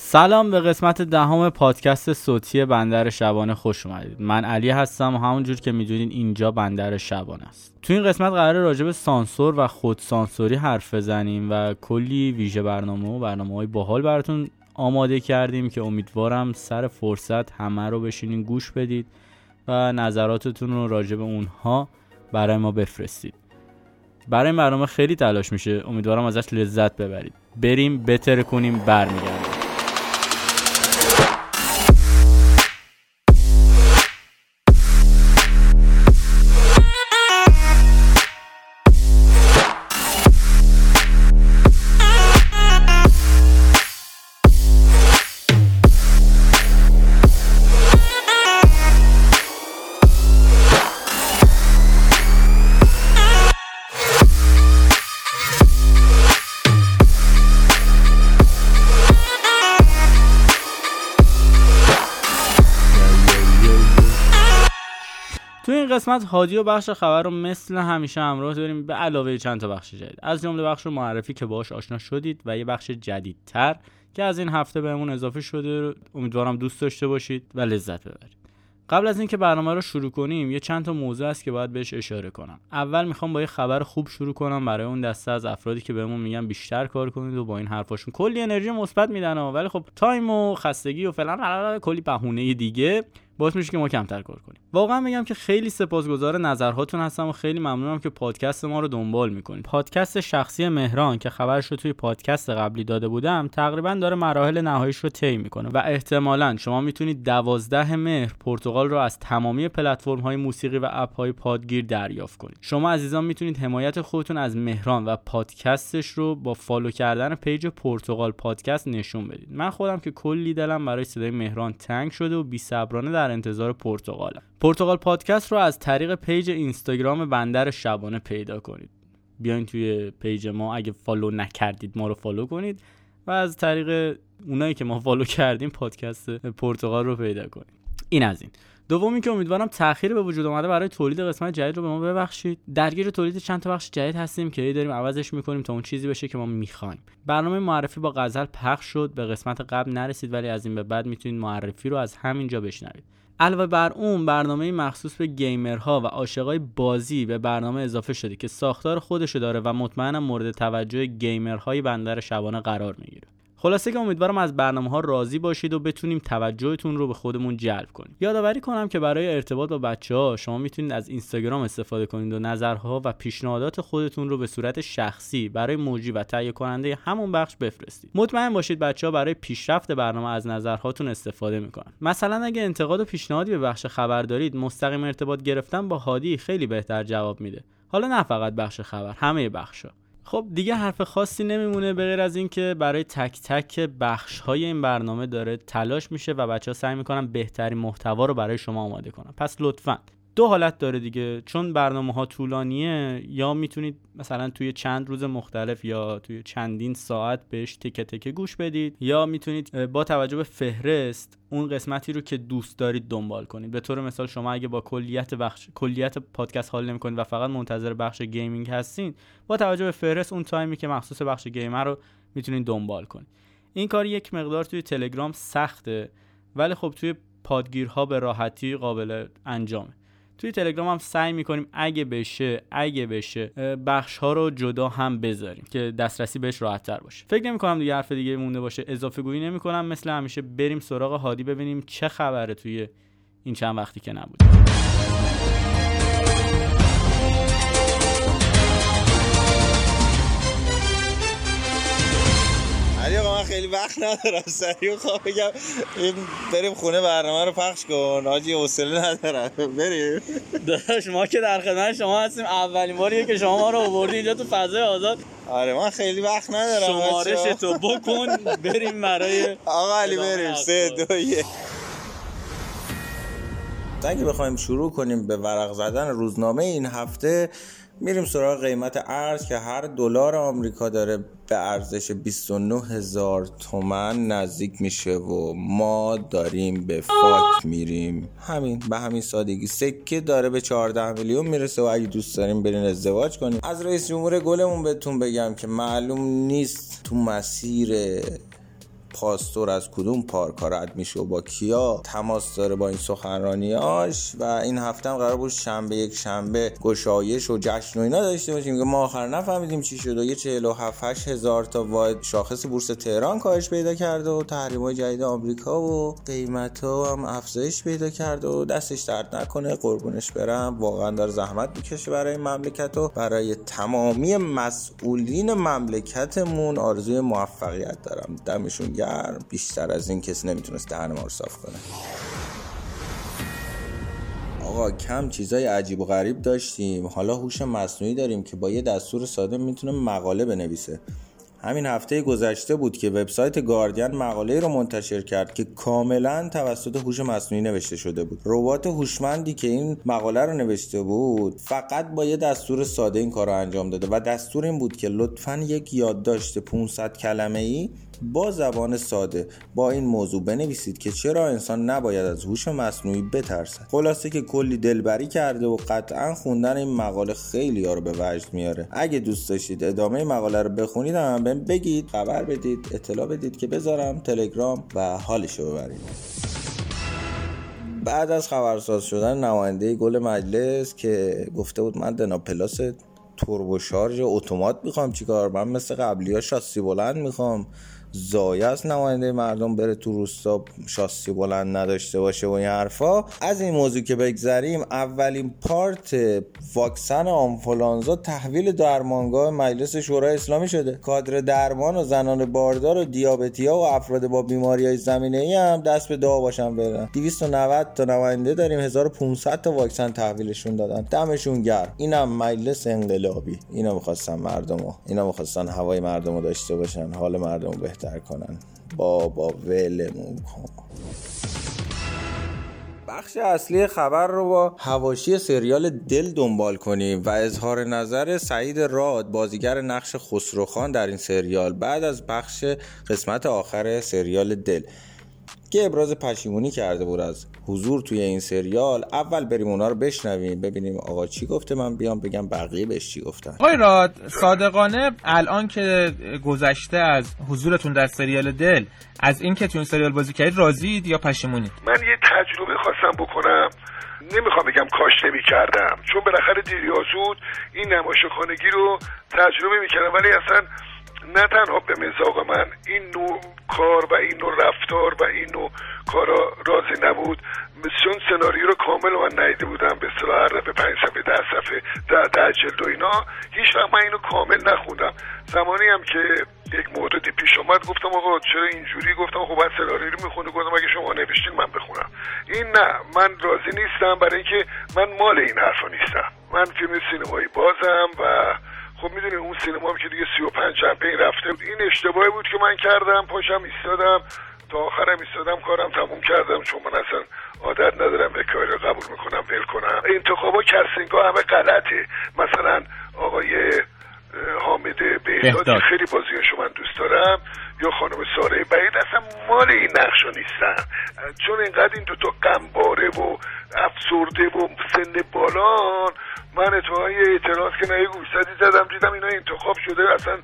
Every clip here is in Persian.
سلام به قسمت دهم پادکست صوتی بندر شبانه خوش اومدید. من علی هستم و همونجور که می‌دونین اینجا بندر شبانه است. تو این قسمت قرار راجع به سانسور و خود سانسوری حرف بزنیم و کلی ویژه برنامه و برنامه های باحال براتون آماده کردیم که امیدوارم سر فرصت همه رو بشینین گوش بدید و نظراتتون رو راجع به اونها برای ما بفرستید. برای این برنامه خیلی تلاش میشه. امیدوارم ازش لذت ببرید. بریم بتر کنیم برمیگردیم. قسمت هادی و بخش خبر رو مثل همیشه همراه داریم به علاوه چند تا بخش جدید. از جمله بخش معرفی که باش آشنا شدید و یه بخش جدیدتر که از این هفته بهمون اضافه شده امیدوارم دوست داشته باشید و لذت ببرید. قبل از اینکه برنامه رو شروع کنیم یه چند تا موضوع است که باید بهش اشاره کنم. اول می‌خوام با یه خبر خوب شروع کنم برای اون دسته از افرادی که بهمون میگن بیشتر کار کنید و با این حرفاشون. کلی انرژی مثبت میدن ولی خب تایم و خستگی و فلان کلی بهونه دیگه. باعث میشه که ما کمتر کار کنیم. واقعا میگم که خیلی سپاسگزار نظرهاتون هستم و خیلی ممنونم که پادکست ما رو دنبال می‌کنید. پادکست شخصی مهران که خبرش رو توی پادکست قبلی داده بودم تقریبا داره مراحل نهاییش رو طی می‌کنه و احتمالا شما می‌تونید دوازده مهر پرتغال رو از تمامی پلتفرم های موسیقی و اپ های پادگیر دریافت کنید. شما عزیزان می‌تونید حمایت خودتون از مهران و پادکستش رو با follow کردن page پرتغال پادکست نشون بدید. من خودم که کلی دلم برای صدای مهران تنگ شده و بی در انتظار پرتغالم پرتغال پادکست رو از طریق page اینستاگرام بندر شبانه پیدا کنید. بیاین توی page ما اگه follow نکردید ما رو follow کنید و از طریق اونایی که ما follow کردیم پادکست پرتغال رو پیدا کنید. این از این. دومی که امیدوارم تاخیر به وجود اومده برای تولید قسمت جدید رو به ما ببخشید. درگیر تولید چند تا بخش جدید هستیم که داریم عوضش می‌کنیم تا اون چیزی بشه که ما می‌خوایم. برنامه معرفی با غزل پخش شد به قسمت قبل نرسید ولی از این به بعد می‌تونید معرفی رو از همینجا بشنوید. علاوه بر اون برنامه مخصوص به گیمرها و عاشقای بازی به برنامه اضافه شده که ساختار خودشو داره و مطمئنم مورد توجه گیمرهای بندر شبانه قرار می‌گیره. خلاصه که امیدوارم از برنامه ها راضی باشید و بتونیم توجهتون رو به خودمون جلب کنیم. یادآوری کنم که برای ارتباط با بچه ها شما می‌تونید از اینستاگرام استفاده کنید و نظرها و پیشنهادات خودتون رو به صورت شخصی برای موجی و تهیه کننده همون بخش بفرستید. مطمئن باشید بچه ها برای پیشرفت برنامه از نظرهاتون استفاده می‌کنن. مثلا اگه انتقاد و پیشنهادی به بخش خبر دارید مستقیم ارتباط گرفتن با هادی خیلی بهتر جواب میده. حالا نه فقط بخش خبر همه بخشا خب دیگه حرف خاصی نمیمونه به غیر از اینکه برای تک تک بخش های این برنامه داره تلاش میشه و بچه ها سعی می‌کنن بهترین محتوا رو برای شما آماده کنن. پس لطفا دو حالت داره دیگه. چون برنامه ها طولانیه یا می‌تونید مثلا توی چند روز مختلف یا توی چندین ساعت بهش تکه تکه گوش بدید یا می‌تونید با توجه به فهرست اون قسمتی رو که دوست دارید دنبال کنید. به طور مثال شما اگه با کلیت بخش کلیت پادکست حال نمی‌کنید و فقط منتظر بخش gaming هستین با توجه به فهرست اون تایمی که مخصوص بخش گیمر رو می‌تونید دنبال کنید. این کار یک مقدار توی تلگرام سخته ولی خب توی پادگیرها به راحتی قابل انجامه. توی تلگرام هم سعی می‌کنیم اگه بشه اگه بشه بخش ها رو جدا هم بذاریم که دسترسی بهش راحت تر باشه. فکر نمی کنم دیگه حرف دیگه مونده باشه. اضافه گویی نمی کنم مثل همیشه بریم سراغ هادی ببینیم چه خبره توی این چند وقتی که نبود من خیلی وقت ندارم سریع خواه بگم. بریم خونه برنامه رو پخش کن. آجی حوصله ندارم. بریم. داداش ما که در خدمت شما هستیم. اولین باریه که شما ما رو آوردی اینجا تو فضای آزاد. آره من خیلی وقت ندارم شمارش تو بکن بریم برای آقا علی بریم. سه دو یک. اگه بخوایم شروع کنیم به ورق زدن روزنامه این هفته میریم سراغ قیمت ارز که هر دلار آمریکا داره به ارزش 29 هزار تومن نزدیک میشه و ما داریم به فاک میریم. همین به همین سادگی. سکه داره به 14 میلیون می‌رسه و اگه دوست داریم برین ازدواج کنیم. از رئیس جمهور گلمون بهتون بگم که معلوم نیست تو مسیر پاستور از کدوم پارک رد میشه و با کیا تماس داره با این سخنرانیاش و این هفته هم قرار بود شنبه یک شنبه گشایش و جشن و اینا داشته باشیم. که ما آخر نفهمیدیم چی شد و یه 47 هزار تا واحد شاخص بورس تهران کاهش پیدا کرده و تحریم های جدید آمریکا و قیمت ها هم افزایش پیدا کرده و دستش درد نکنه قربونش برم. واقعا داره زحمت می‌کشه برای مملکت و برای تمامی مسئولین مملکتمون. آرزوی موفقیت دارم. دمشون گرم. بیشتر از این کسی نمی‌تونست دهن ما رو صاف کنه. آقا کم چیزای عجیب و غریب داشتیم. حالا هوش مصنوعی داریم که با یه دستور ساده می‌تونه مقاله بنویسه. همین هفته گذشته بود که وبسایت گاردین مقاله رو منتشر کرد که کاملا توسط هوش مصنوعی نوشته شده بود. ربات هوشمندی که این مقاله رو نوشته بود فقط با یه دستور ساده این کار رو انجام داده. و دستور این بود که لطفا یک یادداشت 500 کلمه ای با زبان ساده با این موضوع بنویسید که چرا انسان نباید از هوش مصنوعی بترسد. خلاصه که کلی دلبری کرده و قطعا خوندن این مقاله خیلی ها رو به وجد میاره. اگه دوست داشتید ادامه مقاله رو بخونید هم بگید خبر بدید اطلاع بدید که بذارم تلگرام و حالشو ببرید بعد از خبرساز شدن نماینده گل مجلس که گفته بود من دنا پلاس توربو شارژ اتومات می‌خوام چیکار؟ من مثل قبلی ها شاسی بلند می‌خوام. زایه است نماینده مردم بره تو روستا شاسی بلند نداشته باشه و این حرفا. از این موضوع که بگذریم اولین پارت واکسن آنفولانزا تحویل درمانگاه مجلس شورای اسلامی شده. کادر درمان و زنان باردار و دیابتیا و افراد با بیماری های زمینه ای هم دست به دعا باشن برن. 290 تا نماینده داریم 1500 تا واکسن تحویلشون دادن. دمشون گرم. اینم مجلس انقلابی. اینا می‌خواستن مردمو اینا می‌خواستن هوای مردمو داشته باشن حال مردمو بهتر کنن. بابا ولمون کن. بخش اصلی خبر رو با هواشی سریال دل دنبال کنیم و اظهار نظر سعید راد بازیگر نقش خسروخان در این سریال بعد از بخش قسمت آخر سریال دل. که ابراز پشیمونی کرده بود از حضور توی این سریال اول بریم اونا رو بشنویم ببینیم آقا چی گفته من بیام بگم بقیه بهش چی گفتن. آقای راد صادقانه الان که گذشته از حضورتون در سریال دل از این که تو این سریال بازی کردید راضیید یا پشیمونید؟ من یه تجربه خواستم بکنم. نمی‌خوام بگم کاش نمی کردم چون بالاخره دیر یا زود این نمایش خانگی رو تجربه می‌کردم. ولی اصلا نه تنها به مزاق من این نوع کار و این نوع رفتار و این نوع کارا راضی نبود. چون سناریو رو کامل من نیده بودم به اصطلاح هر دفعه پنج صفحه ده صفحه ده, ده جلد و اینا هیچ وقت من اینو کامل نخوندم. زمانی هم که یک موردی پیش آمد گفتم آقا چرا اینجوری؟ گفتم خب بعد سناریو رو می‌خونی؟ گفتم اگه شما نوشتین من بخونم. این نه من راضی نیستم. برای اینکه من مال این حرفا نیستم. من فیلم سینمایی بازم و خب می‌دونی اون سینما هم که دیگه 35 چمپین رفته بود. این اشتباهی بود که من کردم پاشم ایستادم. تا آخرم ایستادم کارم تموم کردم. چون من اصلا عادت ندارم به کاری قبول می‌کنم ول کنم. انتخابا کسینگا همه غلطه. مثلا آقای حامد بهدادی خیلی بازیاشو من دوست دارم. یا خانم ساره بعید اصلا مال این نقشا نیستن. چون اینقدر این دوتا قنباره و افسرده و سن بالان من اتفاقا یه اعتراض که نه گوشزدی زدم دیدم اینا انتخاب شده اصلا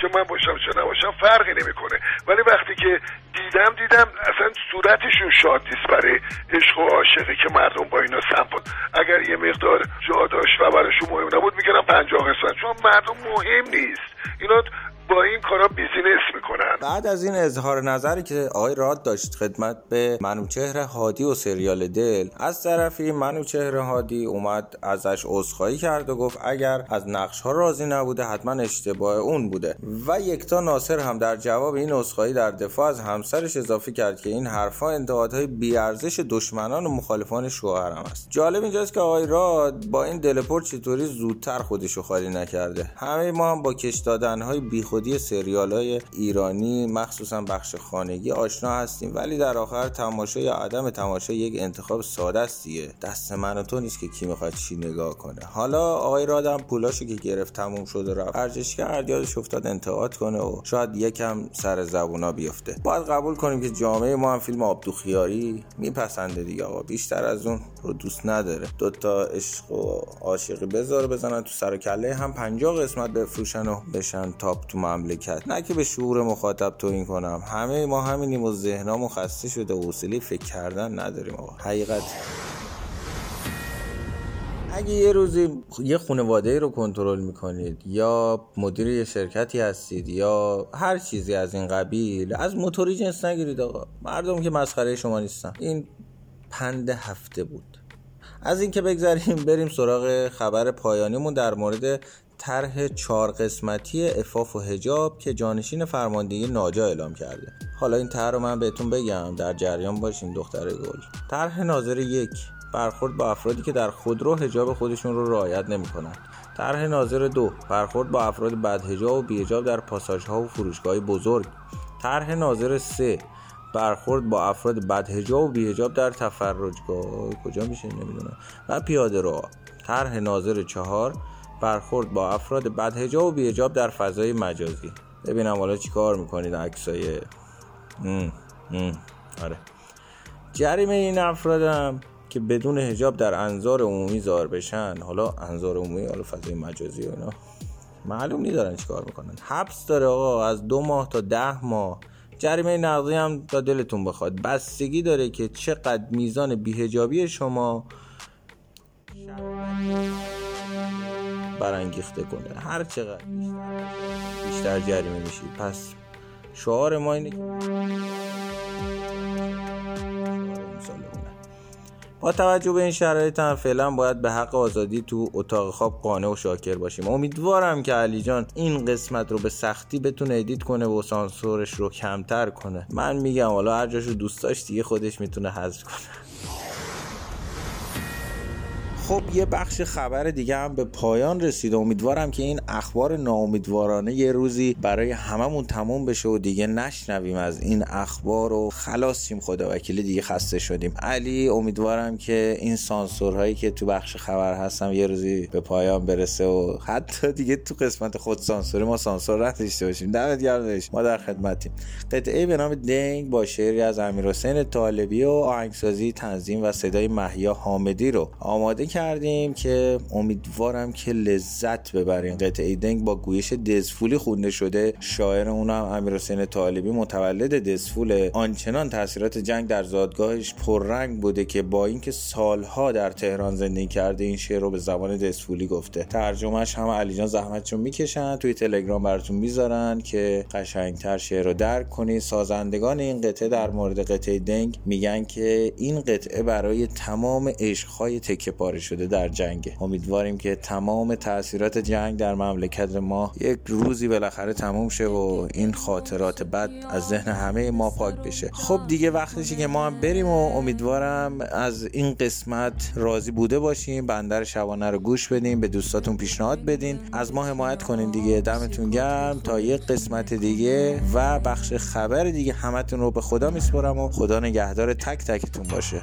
چه من باشم چه نباشم فرقی نمی‌کنه. ولی وقتی که دیدم دیدم اصلا صورتشون شاد نیست برای عشق و عاشقی که مردم با اینا سمپل اگر یه مقدار جا داشت و براشون مهم نبود میگنم پنجاه قسمت. چون مردم مهم نیست. اینا با این کارا بیزینس می‌کنن. بعد از این اظهار نظری که آقای راد داشت خدمت به منوچهر هادی و سریال دل از طرفی منوچهر هادی اومد ازش عذرخواهی کرد و گفت اگر از نقش ها راضی نبوده حتما اشتباه اون بوده. و یکتا ناصر هم در جواب این عذرخواهی در دفاع از همسرش اضافه کرد که این حرفها انتقادهای بیارزش دشمنان و مخالفان شوهرم است. جالب اینجاست که آقای راد با این دلپور چطوری زودتر خودشو خالی نکرده. همه ما هم با کش دادنهای خودی سریال های ایرانی مخصوصا بخش خانگی آشنا هستیم ولی در آخر تماشا یا عدم تماشا یک انتخاب ساده است دیگه دست من و تو نیست که کی می‌خواد چی نگاه کنه. حالا آقای رادم پولاشو که گرفت تموم شد و رفت ارزش کرد یادش افتاد انتقاد کنه و شاید یکم سر زبونا بیفته. باید قبول کنیم که جامعه ما هم فیلم آبدوخیاری میپسنده دیگه آقا. بیشتر از اون رو دوست نداره. دوتا عشق و عاشقی بذاره بزنن تو سر کله هم 50 قسمت بفروشن و بشن تاپ تو مملکت. نه که به شعور مخاطب توهین کنم. همه ما همینیم و ذهنامون خسته شده و حوصله فکر کردن نداریم آقا. حقیقت. اگه یه روزی یه خانواده رو کنترل می‌کنید یا مدیر یه شرکتی هستید یا هر چیزی از این قبیل از موتوری جنس نگیرید آقا. مردم که مسخره شما نیستن. این پند هفته بود. از اینکه بگذاریم بریم سراغ خبر پایانیمون در مورد طرح چهار قسمتی افاف و هجاب که جانشین فرماندهی ناجا اعلام کرده. حالا این طرح رو من بهتون بگم در جریان باشین دختر گل. طرح ناظر یک برخورد با افرادی که در خودرو هجاب خودشون رو رعایت نمی‌کنند. طرح ناظر دو برخورد با افراد بد هجاب و بیهجاب در پاساژها و فروشگاه بزرگ. طرح ناظر سه برخورد با افراد بد هجاب و بیهجاب در تفرجگاه. کجا میشه نمی‌دونم. و پیاده رو طرح ناظر چهار برخورد با افراد بد هجاب و بیهجاب در فضای مجازی. ببینم حالا چیکار می‌کنید عکسای آره. جریمه این افرادم که بدون هجاب در انظار عمومی ظاهر بشن حالا انظار عمومی حالا فضای مجازی و اینا معلوم نیدارن چیکار می‌کنن. حبس داره آقا از دو ماه تا ده ماه. جریمه نقضی هم تا دلتون بخواد. بستگی داره که چقدر میزان بیهجابی شما برانگیخته کنه. هر چقدر بیشتر, بیشتر جریمه میشید پس شعار ما اینه با توجه به این شرایط هم فعلا باید به حق آزادی تو اتاق خواب قانع و شاکر باشیم. امیدوارم که علی جان این قسمت رو به سختی بتونه ادیت کنه و سانسورش رو کمتر کنه. من میگم حالا هر جاشو دوست دیگه خودش می‌تونه حذف کنه. خب یه بخش خبر دیگه هم به پایان رسید. امیدوارم که این اخبار ناامیدوارانه یه روزی برای هممون تموم بشه و دیگه نشنویم از این اخبار و خلاصیم. خدا وکیلی دیگه خسته شدیم. علی امیدوارم که این سانسورهایی که تو بخش خبر هستم یه روزی به پایان برسه و حتی دیگه تو قسمت خود سانسوری ما سانسور نداشته باشیم. دمت گرم ما در خدمتیم. قطعه به نام دنگ با شعری از امیر حسین طالبی و آهنگسازی تنظیم و صدای محیا حامدی رو آماده کردیم که امیدوارم که لذت ببرین قطعه دنگ با گویش دزفولی خونده شده. شاعر اونم امیر حسین طالبی متولد دزفول. آنچنان تاثیرات جنگ در زادگاهش پررنگ بوده که با اینکه سالها در تهران زندگی کرده این شعر رو به زبان دزفولی گفته. ترجمهش هم علی جان زحمتشون می‌کشن. توی تلگرام براتون می‌ذارن که قشنگتر شعر رو درک کنید. سازندگان این قطعه در مورد قطعه دنگ میگن که این قطعه برای تمام عشقهای تکه پاره شده در جنگ امیدواریم که تمام تاثیرات جنگ در مملکت ما یک روزی بالاخره تموم شه و این خاطرات بد از ذهن همه ما پاک بشه. خب دیگه وقتشه که ما هم بریم و امیدوارم از این قسمت راضی بوده باشیم. بندر شبانه رو گوش بدیم به دوستاتون پیشنهاد بدین. از ما حمایت کنین دیگه. دمتون گرم. تا یک قسمت دیگه و بخش خبر دیگه همتون رو به خدا میسپرم و خدا نگهدار تک تکتون باشه.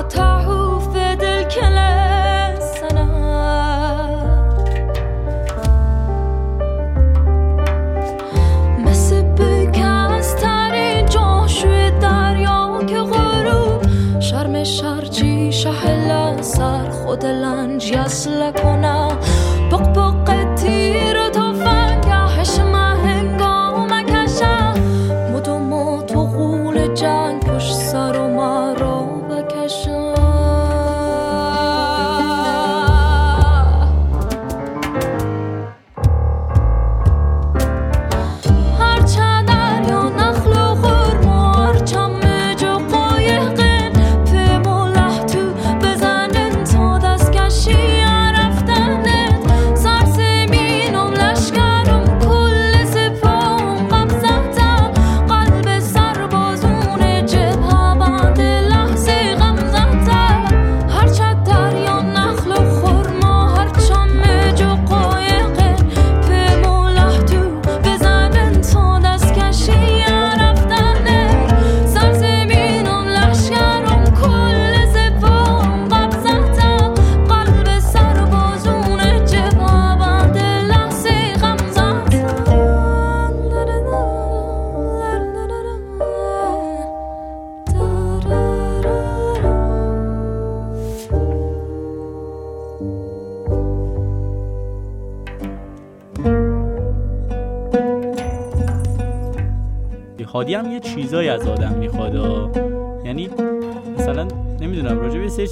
شرجی شهل سر خود لنج یسل کنم بق بق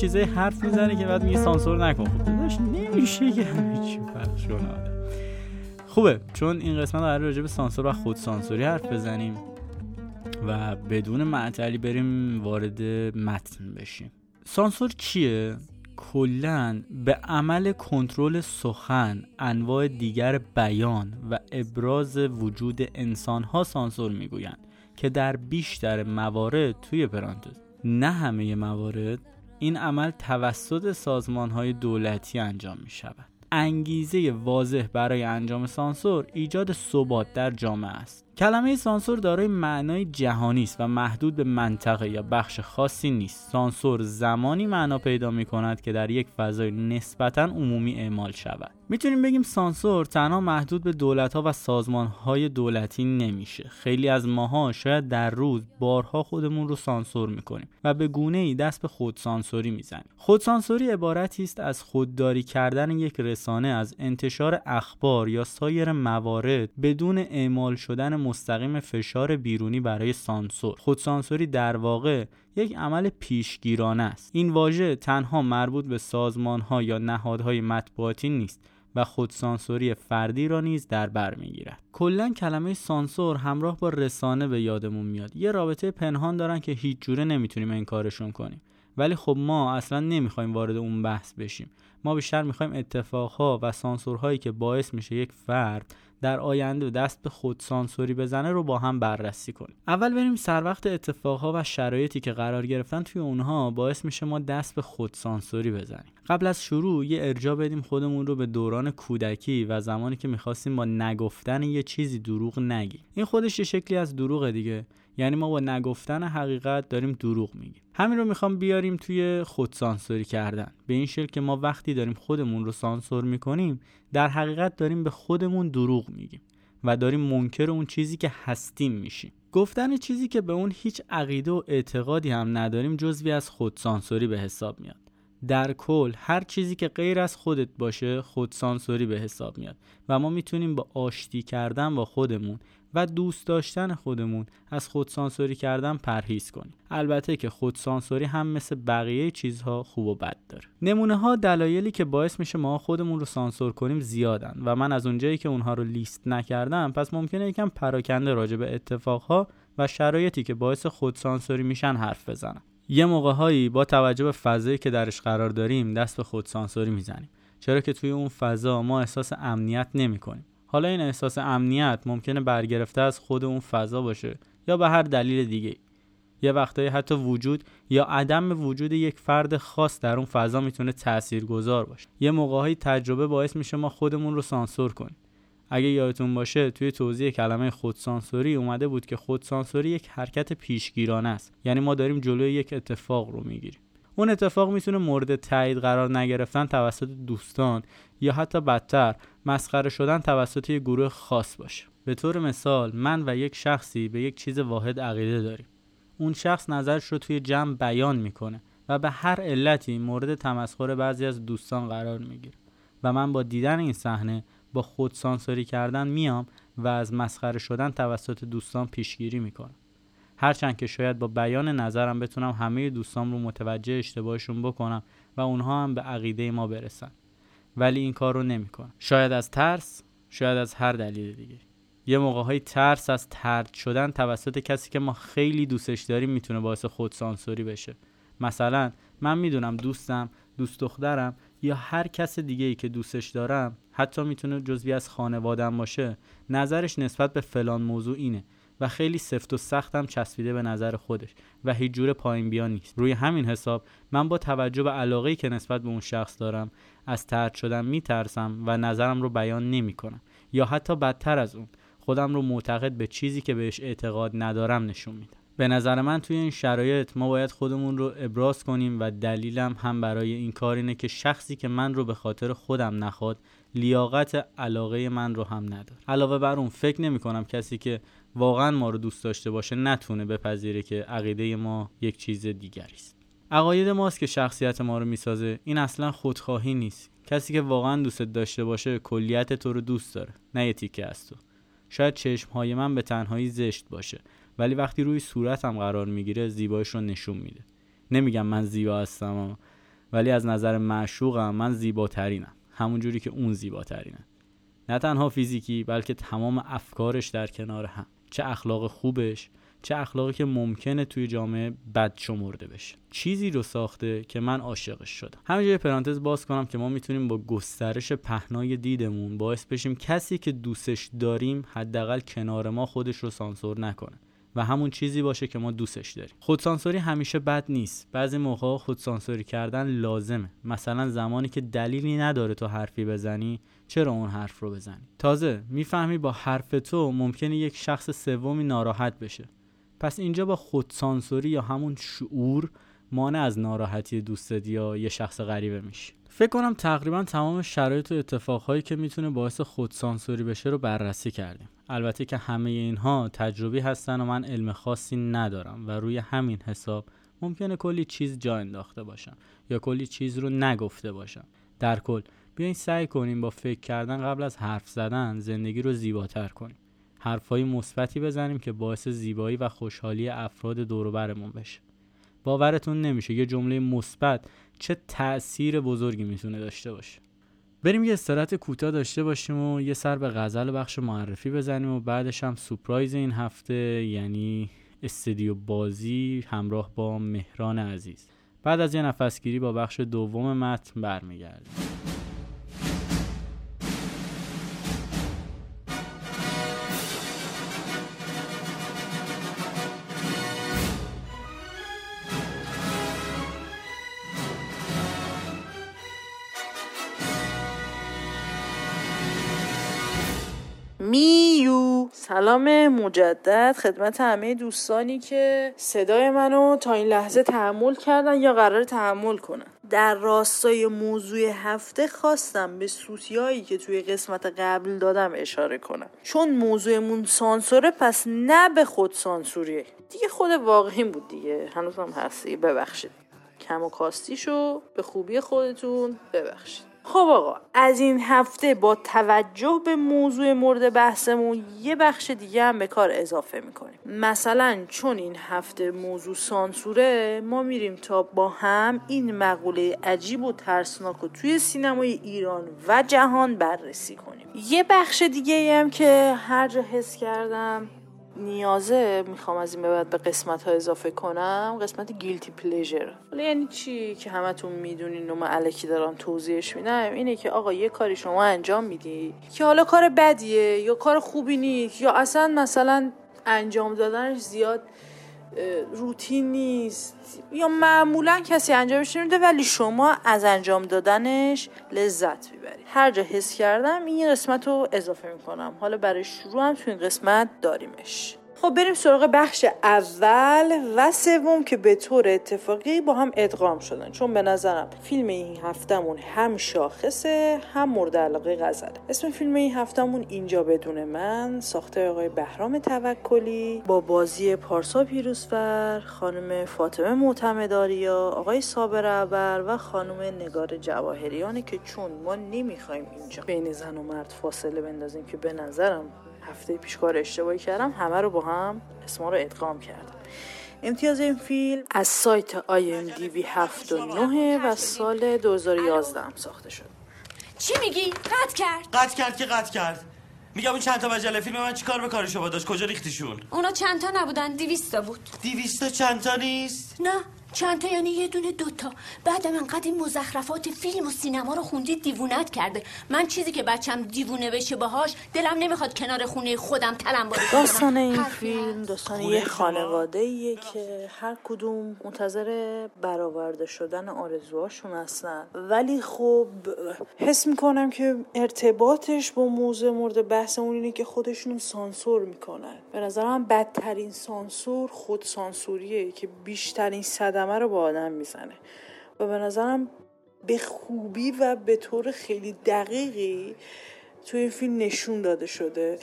چیزای حرف می‌زنه که بعد میگه سانسور نکن. خب داداش نمیشه که همه چی پخش خوبه چون این قسمت قرار راجع به سانسور و خود سانسوری حرف بزنیم و بدون معطلی بریم وارد متن بشیم. سانسور چیه؟ کلا به عمل کنترل سخن انواع دیگر بیان و ابراز وجود انسان ها سانسور می‌گویند که در بیشتر موارد توی پرانتز نه همه موارد این عمل توسط سازمان های دولتی انجام می شود انگیزه واضح برای انجام سانسور ایجاد ثبات در جامعه است. کلمه سانسور دارای معنای جهانی است و محدود به منطقه یا بخش خاصی نیست. سانسور زمانی معنا پیدا می کند که در یک فضای نسبتا عمومی اعمال شود. می‌تونیم بگیم سانسور تنها محدود به دولت ها و سازمان های دولتی نمیشه. خیلی از ماها شاید در روز بارها خودمون رو سانسور می‌کنیم و به گونه ای دست به خودسانسوری می‌زنیم. خودسانسوری عبارتی است از خودداری کردن یک رسانه از انتشار اخبار یا سایر موارد بدون اعمال شدن مستقیم فشار بیرونی برای سانسور. خودسانسوری در واقع یک عمل پیشگیرانه است. این واژه تنها مربوط به سازمان ها یا نهادهای مطبوعاتی نیست و خودسانسوری فردی را نیز در بر می‌گیرد. کلا کلمه سانسور همراه با رسانه به یادمون میاد. یه رابطه پنهان دارن که هیچ جوره نمی‌تونیم انکارشون کنیم. ولی خب ما اصلا نمی‌خوایم وارد اون بحث بشیم. ما بیشتر می‌خوایم اتفاقها و سانسورهایی که باعث میشه یک فرد در آینده دست به خود سانسوری بزنه رو با هم بررسی کنیم. اول بریم سر وقت اتفاقها و شرایطی که قرار گرفتن توی اونها باعث میشه ما دست به خود سانسوری بزنیم. قبل از شروع یه ارجا بدیم خودمون رو به دوران کودکی و زمانی که می‌خواستیم با نگفتن یه چیزی دروغ نگیم. این خودش یه شکلی از دروغه دیگه. یعنی ما با نگفتن حقیقت داریم دروغ میگیم. همین رو می‌خوام بیاریم توی خود سانسوری کردن. به این شکل که ما وقتی داریم خودمون رو سانسور می‌کنیم در حقیقت داریم به خودمون دروغ میگیم و داریم منکر اون چیزی که هستیم میشیم. گفتن چیزی که به اون هیچ عقیده و اعتقادی هم نداریم جزوی از خودسانسوری به حساب میاد. در کل هر چیزی که غیر از خودت باشه خودسانسوری به حساب میاد. و ما می‌تونیم با آشتی کردن با خودمون و دوست داشتن خودمون. از خودسانسوری کردن پرهیز کنیم. البته که خودسانسوری هم مثل بقیه چیزها خوب و بد داره. نمونه ها دلایلی که باعث میشه ما خودمون رو سانسور کنیم زیادن و من از اونجایی که اونها رو لیست نکردم پس ممکنه یکم پراکنده راجع به اتفاقها و شرایطی که باعث خودسانسوری میشن حرف بزنم. یه موقع هایی با توجه به فضایی که درش قرار داریم دست به خودسانسوری می‌زنیم. چرا که توی اون فضا ما احساس امنیت نمی کنیم حالا این احساس امنیت ممکنه برگرفته از خود اون فضا باشه یا به هر دلیل دیگه یه وقتایی حتی وجود یا عدم وجود یک فرد خاص در اون فضا می‌تونه تاثیرگذار باشه. یه موقعهایی تجربه باعث میشه ما خودمون رو سانسور کنیم. اگه یادتون باشه توی توضیح کلمه خودسانسوری اومده بود که خودسانسوری یک حرکت پیشگیرانه است. یعنی ما داریم جلوی یک اتفاق رو می‌گیریم. اون اتفاق می‌تونه مورد تایید قرار نگرفتن توسط دوستان یا حتی بدتر مسخره شدن توسط یک گروه خاص باشه. به طور مثال من و یک شخصی به یک چیز واحد عقیده داریم. اون شخص نظرش رو توی جمع بیان می‌کنه و به هر علتی مورد تمسخر بعضی از دوستان قرار می‌گیره. و من با دیدن این صحنه با خود سانسوری کردن میام و از مسخره شدن توسط دوستان پیشگیری می‌کنم. هرچند که شاید با بیان نظرم بتونم همه دوستان رو متوجه اشتباهشون بکنم و اونها هم به عقیده ما برسن. ولی این کار رو نمی‌کنم. شاید از ترس شاید از هر دلیل دیگه. یه موقع های ترس از ترد شدن توسط کسی که ما خیلی دوستش داریم می‌تونه باعث خود سانسوری بشه. مثلا من می‌دونم دوستم دوست دخترم یا هر کس دیگه ای که دوستش دارم حتی می‌تونه جزوی از خانوادم باشه نظرش نسبت به فلان موضوع اینه. و خیلی سفت و سختم چسبیده به نظر خودش و هیچ جور پایین بیا نیست. روی همین حساب من با توجه به علاقه‌ای که نسبت به اون شخص دارم از ترد شدن میترسم و نظرم رو بیان نمی‌کنم. یا حتی بدتر از اون خودم رو معتقد به چیزی که بهش اعتقاد ندارم نشون میدم. به نظر من توی این شرایط ما باید خودمون رو ابراز کنیم و دلیلم هم برای این کار اینه که شخصی که من رو به خاطر خودم نخواد لیاقت علاقه من رو هم نداره. علاوه بر اون فکر نمی کنم کسی که واقعا ما رو دوست داشته باشه نتونه بپذیره که عقیده ما یک چیز دیگری است. عقاید ماست که شخصیت ما رو می‌سازه. این اصلا خودخواهی نیست. کسی که واقعا دوستت داشته باشه کلیت تو رو دوست داره نه یه تیکه از تو. شاید چشم های من به تنهایی زشت باشه ولی وقتی روی صورتم قرار می‌گیره زیبایش رو نشون میده. نمیگم من زیبا هستم ولی از نظر معشوقم من زیباترینم. همون جوری که اون زیباترینه. نه تنها فیزیکی بلکه تمام افکارش در کنار هم. چه اخلاق خوبش چه اخلاقی که ممکنه توی جامعه بد شمرده بشه. چیزی رو ساخته که من عاشقش شدم. همینجا پرانتز باز کنم که ما می‌تونیم با گسترش پهنای دیدمون باعث بشیم کسی که دوستش داریم حداقل کنار ما خودش رو سانسور نکنه. و همون چیزی باشه که ما دوستش داریم. خودسانسوری همیشه بد نیست. بعضی موقع خودسانسوری کردن لازمه. مثلا زمانی که دلیلی نداره تو حرفی بزنی چرا اون حرف رو بزنی؟ تازه می‌فهمی با حرف تو ممکنه یک شخص سومی ناراحت بشه. پس اینجا با خودسانسوری یا همون شعور مانع از ناراحتی دوستت یا یه شخص غریبه میشی. فکر کنم تقریبا تمام شرایط و اتفاقهایی که می‌تونه باعث خودسانسوری بشه رو بررسی کردیم. البته که همه اینها تجربی هستن و من علم خاصی ندارم و روی همین حساب ممکنه کلی چیز جا انداخته باشم یا کلی چیز رو نگفته باشم. در کل بیاین سعی کنیم با فکر کردن قبل از حرف زدن زندگی رو زیباتر کنیم. حرفهای مثبتی بزنیم که باعث زیبایی و خوشحالی افراد دور برمون بشه. باورتون نمیشه یه جمله مثبت چه تأثیر بزرگی می‌تونه داشته باشه. بریم یه استراحت کوتاه داشته باشیم و یه سر به غزل بخش معرفی بزنیم و بعدش هم سپرایز این هفته یعنی استدیو بازی همراه با مهران عزیز. بعد از یه نفسگیری با بخش دوم متن برمیگردیم. سلام مجدد. خدمت همه دوستانی که صدای منو تا این لحظه تحمل کردن یا قرار تحمل کنن. در راستای موضوع هفته خواستم به سوتیایی که توی قسمت قبل دادم اشاره کنم. چون موضوعمون سانسوره پس نه به خود سانسوریه. دیگه خود واقعی بود دیگه. هنوزم هستی. ببخشید. کم و کاستیشو به خوبی خودتون ببخشید. خب آقا از این هفته با توجه به موضوع مورد بحثمون یه بخش دیگه هم به کار اضافه می‌کنیم. مثلا چون این هفته موضوع سانسوره ما میریم تا با هم این مقوله عجیب و ترسناک رو توی سینمای ایران و جهان بررسی کنیم. یه بخش دیگه هم که هر جا حس کردم نیازه می‌خوام از این به بعد به قسمت ها اضافه کنم قسمت گیلتی پلیژر حالا یعنی چی که همتون می‌دونین و من علکی دارم توضیحش میدم؟ اینه که آقا یه کاری شما انجام میدی که حالا کار بدیه یا کار خوبی نیست یا اصلا مثلا انجام دادنش زیاد روتین نیست. یا معمولا کسی انجامش نمیده ولی شما از انجام دادنش لذت می‌برید. هر جا حس کردم این قسمت رو اضافه می‌کنم. حالا برای شروع هم تو این قسمت داریمش. خب بریم سراغ بخش اول و سوم که به طور اتفاقی با هم ادغام شدن. چون به نظرم فیلم این هفتمون هم شاخصه هم مورد علاقه غزل. اسم فیلم این هفتمون اینجا بدون من ساخته آقای بهرام توکلی با بازی پارسا پیروزفر خانم فاطمه معتمداریا آقای صابر عبر و خانم نگار جواهریانه که چون ما نمی‌خوایم اینجا بین زن و مرد فاصله بندازیم که به نظرم هفته پیش کار اشتباهی کردم همه رو با هم اسما رو ادغام کردم. امتیاز این فیلم از سایت آی ام دی بی 79 و سال 2011 هم ساخته شد. چی میگی؟ قطع کرد. قطع کرد که قطع کرد. میگم اون چند تا مجله فیلم من چیکار به کار شما داشت؟ کجا ریختیشون؟ اونا چند تا نبودن؟ دیویستا بود. دیویستا چند تا نیست؟ نه. چند تا یعنی یه دونه دوتا. بعدم انقدر این مزخرفات فیلم و سینما رو خوندید دیوونت کرده. من چیزی که بچم دیوونه بشه باهاش دلم نمی‌خواد کنار خونه خودم تلم باری داستان این فیلم داستان یه خانواده ایه که هر کدوم منتظر برآورده شدن آرزوهاشون هستن. ولی خب حس می‌کنم که ارتباطش با موضوع مورد بحثمون اینه که خودشون سانسور می‌کنن. به نظرم بدترین سانسور خود سانسوریه که بیشترین صدمه رو با آدم می‌زنه. و به نظرم به خوبی و به طور خیلی دقیقی توی این فیلم نشون داده شده.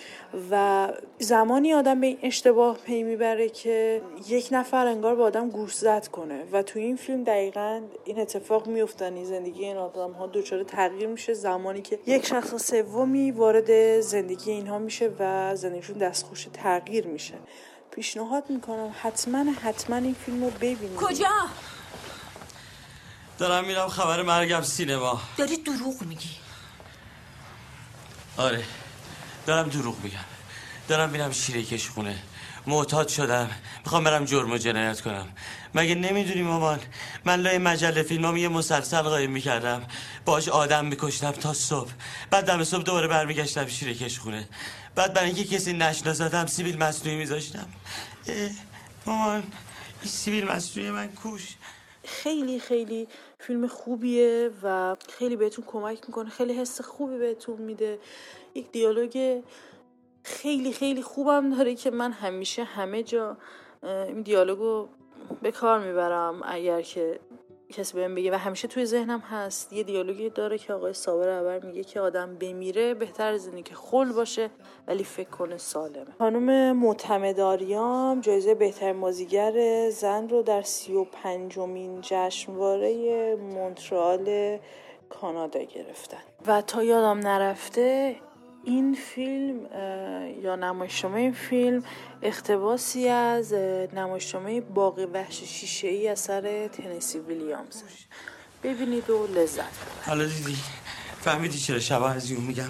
و زمانی آدم به این اشتباه پی می‌بره که یک نفر انگار به آدم گوش زد کنه. و توی این فیلم دقیقا این اتفاق میفتن زندگی این آدم ها دچار تغییر میشه. زمانی که یک شخص سومی وارد زندگی اینها میشه و زندگیشون دستخوش تغییر میشه. پیشنهاد می‌کنم. حتما حتما این فیلم رو ببینید. کجا؟ دارم میرم خبر مرگم سینما. داری دروغ میگی. آره دارم دروغ میگم. دارم میرم شیره کش خونه. معتاد شدم. می‌خوام برم جرم و جنایت کنم. مگه نمی‌دونی مامان؟ من لای مجله فیلمام یه مسلسل قایم می‌کردم. باش آدم میکشتم تا صبح. بعد دم صبح دوباره برمیگشتم شیره کش خونه. بعد برای اینکه کسی نشناسدم سیبیل مصنوعی میذاشتم. مامان این سیبیل مصنوعی من کوش. خیلی خیلی فیلم خوبیه و خیلی بهتون کمک می‌کنه. خیلی حس خوبی بهتون میده. یک دیالوگ خیلی خیلی خوبم داره که من همیشه همه جا این دیالوگو به کار می‌برم اگر که کسی بهم بگه. و همیشه توی ذهنم هست. یه دیالوگی داره که آقای صابر عبر میگه که آدم بمیره بهتر از اینه که خل باشه ولی فکر کنه سالمه. خانم معتمداریام جایزه بهترین بازیگر زن رو در سی و پنجمین جشنواره مونترال کانادا گرفتن. و تا یادم نرفته این فیلم یا نمایشنامه این فیلم اقتباسی از نمایشنامه باقی وحش شیشه ای اثر تنسی ویلیامز. ببینید و لذت حالا دیدی فهمیدی چرا شب از یون میگم؟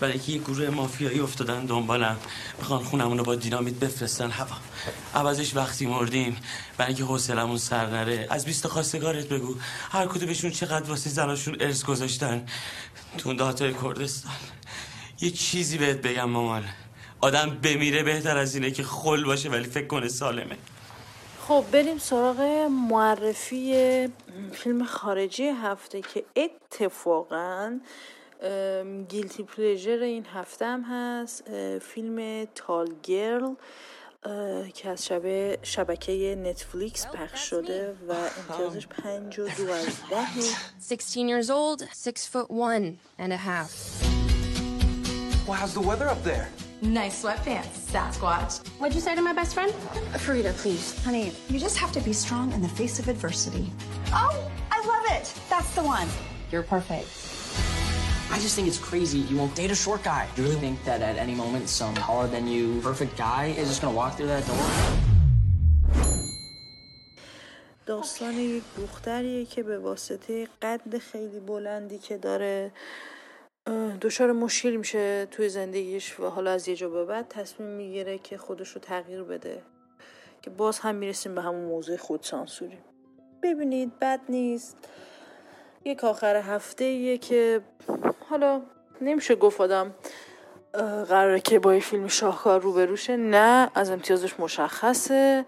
برای اینکه یه گروه مافیایی افتادن دنبالم. می‌خوان خونمون رو با دینامیت بفرستن. هوا عوضش وقتی مردیم. برای اینکه حوصلمون سر نره. از بیست خواستگارت بگو. هر کدومشون چقدر واسه زناشون ارث گذاشتن. تو دهاتای کردستان. یه چیزی بهت بگم مامان آدم بمیره بهتر از اینه که خل باشه ولی فکر کنه سالمه. خب بریم سراغ معرفی فیلم خارجی هفته که اتفاقا گیلتی پلیژر این هفته هم هست. فیلم تال گرل که از شبه شبکه نتفلیکس پخش شده و امتیازش پنج و دو از دهه 16 years old, six foot one and a half. Well, how's the weather up there? Nice sweatpants, Sasquatch. What'd you say to my best friend? Farida, please. Honey, you just have to be strong in the face of adversity. Oh, I love it. That's the one. You're perfect. I just think it's crazy. You won't date a short guy. You really think that at any moment some taller than you, perfect guy is just gonna walk through that door? داستان یک دختریه که به واسطه قد خیلی بلندی که داره اه، دچار مشکل میشه توی زندگیش و حالا از یه جا به بعد تصمیم می‌گیره که خودش رو تغییر بده. که باز هم می‌رسیم به همون موضوع خودسانسوری ببینید بد نیست. یک آخر هفته که حالا نمیشه گفت آدم اه، قراره که با یه فیلم شاهکار روبروشه نه از امتیازش مشخصه.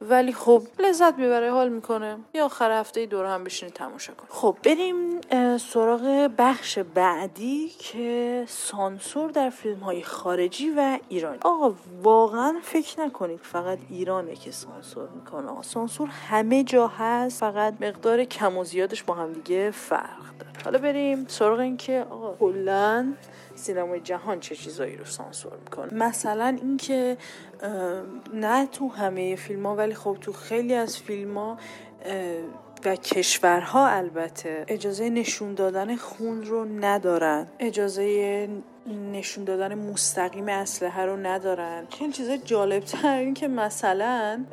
ولی خب لذت می‌بره حال می‌کنه. یا آخر هفته دور هم بشینید تماشا کن خب بریم سراغ بخش بعدی که سانسور در فیلم های خارجی و ایرانی. آقا واقعا فکر نکنید فقط ایرانه که سانسور می‌کنه. آقا سانسور همه جا هست فقط مقدار کم و زیادش با هم دیگه فرق داره. حالا بریم سراغ این که آقا کلا سینمای جهان چه چیزایی رو سانسور می‌کنه؟ مثلا اینکه نه تو همه فیلم ها ولی خب تو خیلی از فیلم ها و کشورها البته اجازه نشون دادن خون رو ندارن. اجازه نشون دادن مستقیم اسلحه رو ندارن. خیلی چیز جالب تر این که مثلا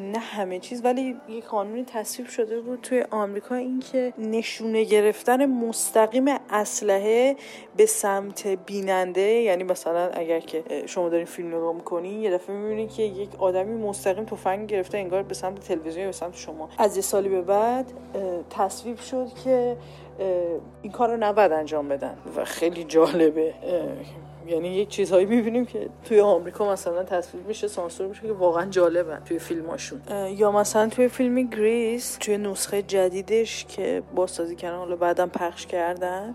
نه همه چیز ولی یک قانونی تصویب شده بود توی آمریکا این که نشونه گرفتن مستقیم اسلحه به سمت بیننده. یعنی مثلا اگر که شما دارین فیلم نگاه می‌کنین یه دفعه می‌بینین که یک آدمی مستقیم تفنگ گرفته انگار به سمت تلویزیون به سمت شما. از یه سالی به بعد تصویب شد که این کار رو نباید انجام بدن. و خیلی جالبه. یعنی یک چیزهایی می‌بینیم که توی آمریکا مثلا تصویر میشه سانسور میشه که واقعا جالبن توی فیلماشون یا مثلا توی فیلم گریس توی نسخه جدیدش که بازسازی کردن حالا بعدم پخش کردن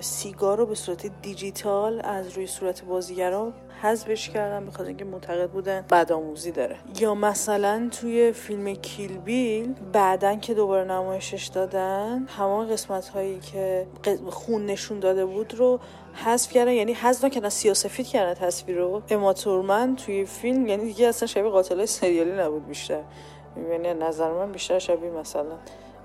سیگار رو به صورت دیجیتال از روی صورت بازیگرا حذفش کردن به خاطر اینکه معتقد بودن بدآموزی داره. یا مثلا توی فیلم کیل بیل بعدن که دوباره نمایشش دادن همون قسمت هایی که خون نشون داده بود رو حذف کردن یعنی حذف نکردن سیاسفید کردن تصویر رو. اما تورمن توی فیلم یعنی دیگه اصلا شبیه قاتل سریالی نبود بیشتر. یعنی نظر من بیشتر شبیه مثلا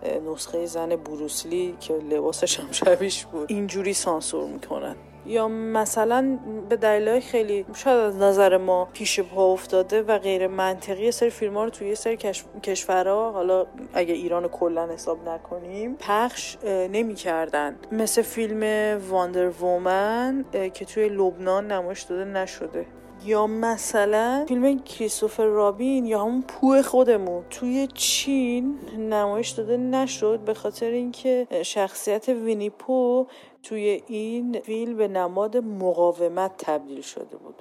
نسخه زن بروسلی که لباسش هم شبیش بود. اینجوری سانسور می‌کنن. یا مثلا به دلایل خیلی شاید از نظر ما پیش پا افتاده و غیر منطقی سری فیلم ها رو توی سری کشورها حالا اگه ایران کلا حساب نکنیم پخش نمی کردن مثل فیلم Wonder Woman که توی لبنان نمایش داده نشده. یا مثلا فیلم Christopher Robin یا همون پوه خودمون. توی چین نمایش داده نشد به خاطر اینکه شخصیت Winnie Pooh توی این فیلم به نماد مقاومت تبدیل شده بود.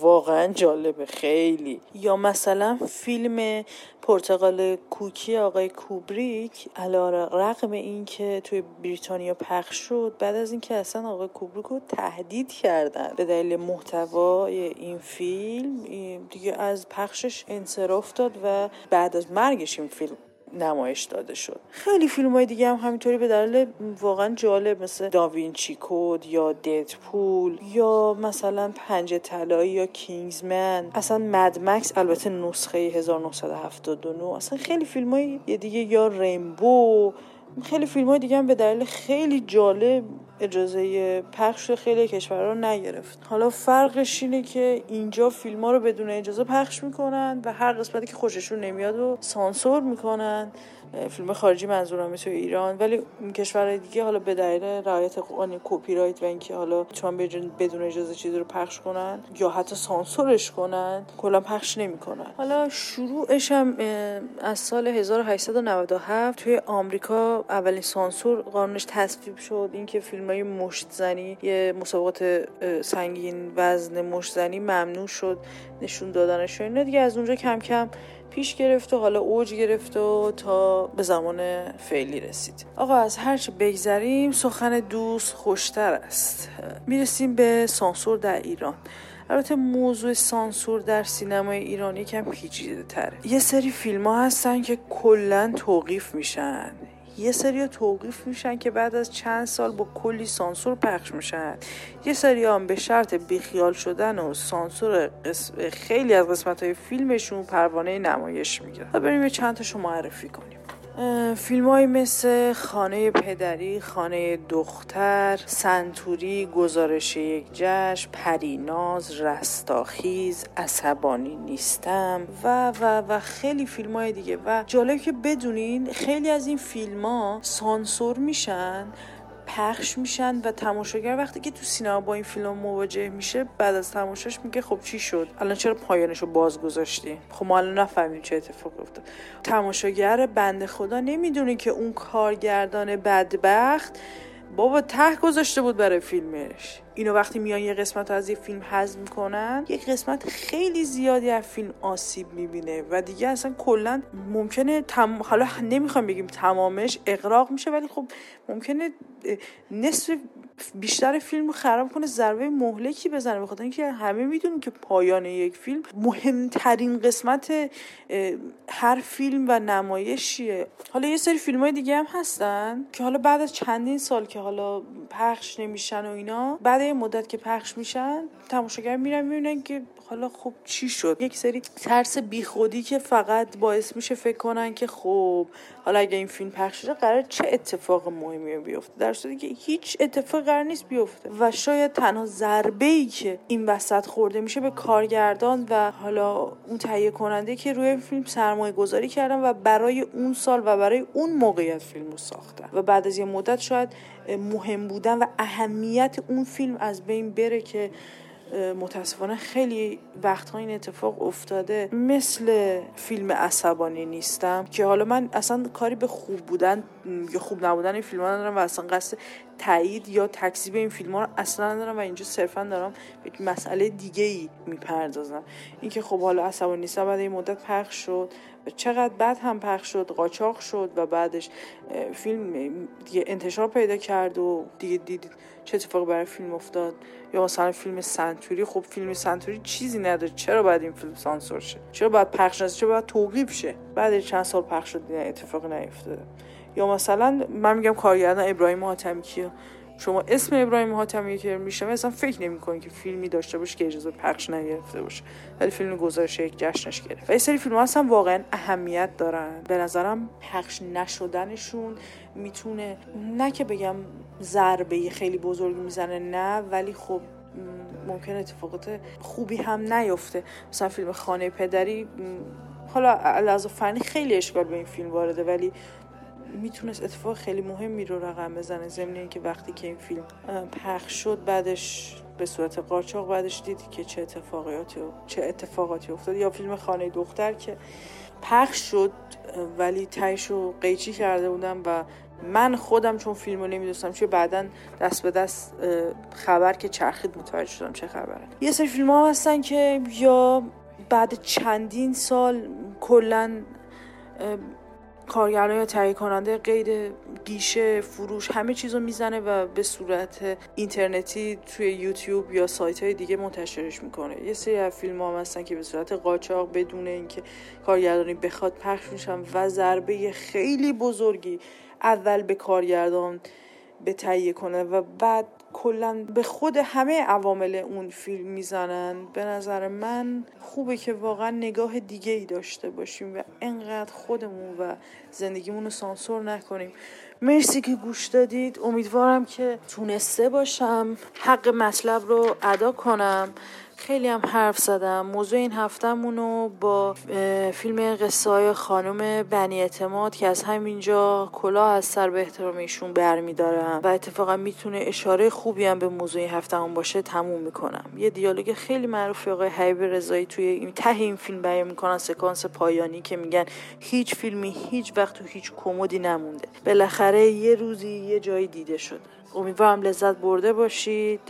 واقعا جالبه خیلی. یا مثلا فیلم پرتغال کوکی آقای کوبریک علا رقم این که توی بریتانیا پخش شد بعد از اینکه اصلا آقای کوبریک رو تهدید کردن. به دلیل محتوای این فیلم دیگه از پخشش انصراف داد و بعد از مرگش این فیلم نمایش داده شد. خیلی فیلم های دیگه هم همینطوری به دلیل واقعا جالب مثل داوینچی کود یا ددپول یا مثلا پنج طلایی یا کینگزمن. اصلا مدمکس البته نسخه 1979 اصلا خیلی فیلم های دیگه یا ریمبو خیلی فیلم های دیگه هم به دلیل خیلی جالب اجازه پخش خیلی کشورها نگرفت. حالا فرقش اینه که اینجا فیلم ها رو بدون اجازه پخش می‌کنن و هر قسمتی که خوششون نمیاد و سانسور می‌کنن فیلم خارجی منظورم توی ایران ولی کشورهای دیگه حالا به دلیل رعایت قانون کپی رایت و اینکه حالا چون بدون اجازه چیزی رو پخش کنن یا حتی سانسورش کنن کلا پخش نمی‌کنن. حالا شروعش هم از سال 1897 توی آمریکا اولین سانسور قانونش تصویب شد اینکه فیلم های مشت زنی یه مسابقات سنگین وزن مشت زنی ممنوع شد نشون دادنش اینا. دیگه از اونجا کم کم پیش گرفت و حالا اوج گرفت و تا به زمان فعلی رسید. آقا از هرچه بگذریم سخن دوست خوشتر است. می‌رسیم به سانسور در ایران. البته موضوع سانسور در سینمای ایرانی کم پیچیده تره یه سری فیلم ها هستن که کلا توقیف میشن. یه سری توقیف میشن که بعد از چند سال با کلی سانسور پخش میشن. یه سری هم به شرط بیخیال شدن و سانسور خیلی از قسمت های فیلمشون پروانه نمایش می‌گیرن. بریم یه چند تاشو معرفی کنیم. فیلم های مثل خانه پدری، خانه دختر، سنتوری، گزارش یک جشن، پریناز، رستاخیز، عصبانی نیستم و و و خیلی فیلم های دیگه. و جالب که بدونین خیلی از این فیلم ها سانسور میشن پخش میشن و تماشاگر وقتی که تو سینما با این فیلم مواجه میشه بعد از تماشاش میگه خب چی شد؟ الان چرا پایانشو باز گذاشتی خب ما الان نفهمیم چه اتفاقی افتاد. تماشاگر بنده خدا نمی‌دونه که اون کارگردان بدبخت بابا ته گذاشته بود برای فیلمش. اینو وقتی میان یه قسمت از یه فیلم حذف می‌کنن یه قسمت خیلی زیادی از فیلم آسیب می‌بینه و دیگه اصلا کلا ممکنه تم... حالا نمی‌خوام بگیم تمامش اقراق میشه ولی خب ممکنه نصف بیشتر فیلم خراب کنه ضربه مهلکی بزنه. بخاطر اینکه همه می‌دونیم که پایان یک فیلم مهمترین قسمت هر فیلم و نمایشیه. حالا یه سری فیلم های دیگه هم هستن که حالا بعد از چندین سال که حالا پخش نمیشن و اینا بعد یه مدت که پخش میشن تماشاگر میرن می‌بینن که حالا خب چی شد؟ یک سری ترس بیخودی که فقط باعث میشه فکر کنن که خب حالا اگه این فیلم پخش شده قرار چه اتفاق مهمی بیفته؟ در صورتی که هیچ اتفاق قرار نیست بیفته. و شاید تنها ضربه ای که این وسط خورده میشه به کارگردان و حالا اون تهیه کننده که روی فیلم سرمایه گذاری کردن و برای اون سال و برای اون موقعیت فیلم رو ساختن. و بعد از یه مدت شاید مهم بودن و اهمیت اون فیلم از بین بره که متاسفانه خیلی وقتها این اتفاق افتاده. مثل فیلم عصبانی نیستم که حالا من اصلا کاری به خوب بودن یا خوب نبودن این فیلم ها ندارم و اصلا قصد تایید یا تکذیب این فیلم ها رو اصلا ندارم و اینجا صرفا دارم به مسئله دیگه ای می‌پردازم. اینکه خب حالا عصبانی نیستم بعد این مدت پخش شد و چقدر بعد هم پخش شد قاچاق شد و بعدش فیلم دیگه انتشار پیدا کرد و دیگه دیدید چه اتفاقی برای فیلم افتاد. یا مثلا فیلم سنتوری خب فیلم سنتوری چیزی نداره. چرا باید این فیلم سانسور شه؟ چرا باید پخش نشه؟ چرا باید توقیف شه؟ بعد چند سال پخش شد اتفاقی نیفتاده. یا مثلا من میگم کارگردان ابراهیم حاتمی که شما اسم ابراهیم حاتمی که میشه مثلا فکر نمی‌کنی که فیلمی داشته باشه که اجازه پخش نگرفته باشه. ولی فیلم گزارش یک جشنش گرفت. و یه سری فیلم هستن واقعا اهمیت دارن. به نظرم پخش نشدنشون می‌تونه نه که بگم ضربه خیلی بزرگی می‌زنه نه ولی خب ممکن اتفاقات خوبی هم نیفته. مثلا فیلم خانه پدری حالا از فنی خیلی اشکال به این فیلم وارده ولی می‌تونست اتفاق خیلی مهمی رو رقم بزنه ضمن اینکه وقتی که این فیلم پخش شد بعدش به صورت قاچاق بعدش دیدی که چه اتفاقاتی چه اتفاقاتی افتاد. یا فیلم خانه دختر که پخش شد ولی تایش رو قیچی کرده بودم و من خودم چون فیلم رو نمی‌دونستم چون بعدا دست به دست خبر که چرخید متوجه شدم چه خبره. یه سری فیلم ها هستن که یا بعد چندین سال کلا کارگردان یا تهیه کننده قید گیشه فروش همه چیز رو می‌زنه و به صورت اینترنتی توی یوتیوب یا سایت های دیگه منتشرش می‌کنه. یه سری از فیلم ها هستن که به صورت قاچاق بدون اینکه کارگردانی بخواد پخش میشن و ضربه خیلی بزرگی اول به کارگردان به تهیه کنه و بعد کلا به خود همه عوامل اون فیلم می‌زنن. به نظر من خوبه که واقعا نگاه دیگه ای داشته باشیم و انقدر خودمون و زندگیمون رو سانسور نکنیم. مرسی که گوش دادید. امیدوارم که تونسته باشم حق مطلب رو ادا کنم. خیلی هم حرف زدم. موضوع این هفتهمون رو با فیلم قصه های خانم بنی اعتماد که از همینجا کلاه از سر به احترام ایشون برمیدارم و اتفاقا می‌تونه اشاره خوبی هم به موضوع این هفتهمون باشه تموم می‌کنم. یه دیالوگ خیلی معروف آقای حبیب رضایی توی این ته این فیلم بیان می‌کنن سکانس پایانی که میگن هیچ فیلمی هیچ وقت تو هیچ کمدی نمونده. بالاخره یه روزی یه جایی دیده شده. امیدوارم لذت برده باشید.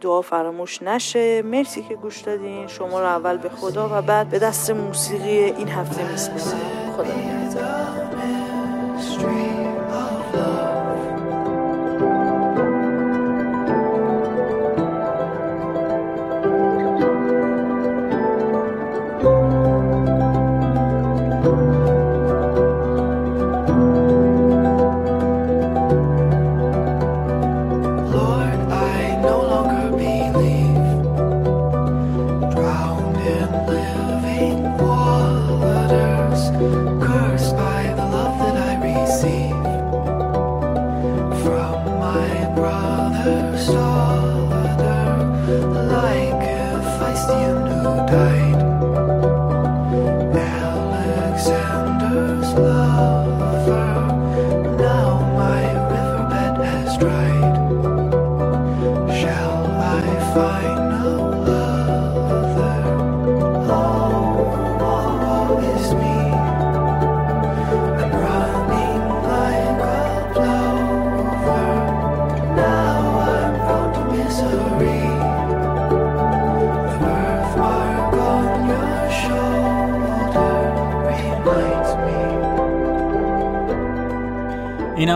دعا فراموش نشه. مرسی که گوش دادین. شما رو اول به خدا و بعد به دست موسیقی این هفته میسپارم. خدا نگهدار.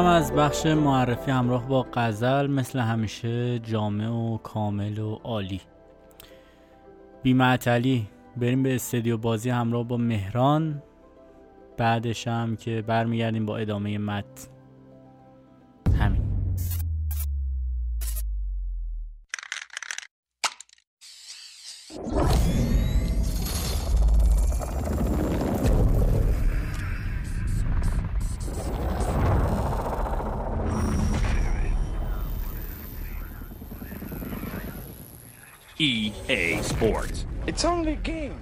اینم از بخش معرفی همراه با قزل مثل همیشه جامع و کامل و عالی. بیمعتلی بریم به استدیو بازی همراه با مهران. بعدش هم که برمیگردیم با ادامه مت Sports. It's only a game.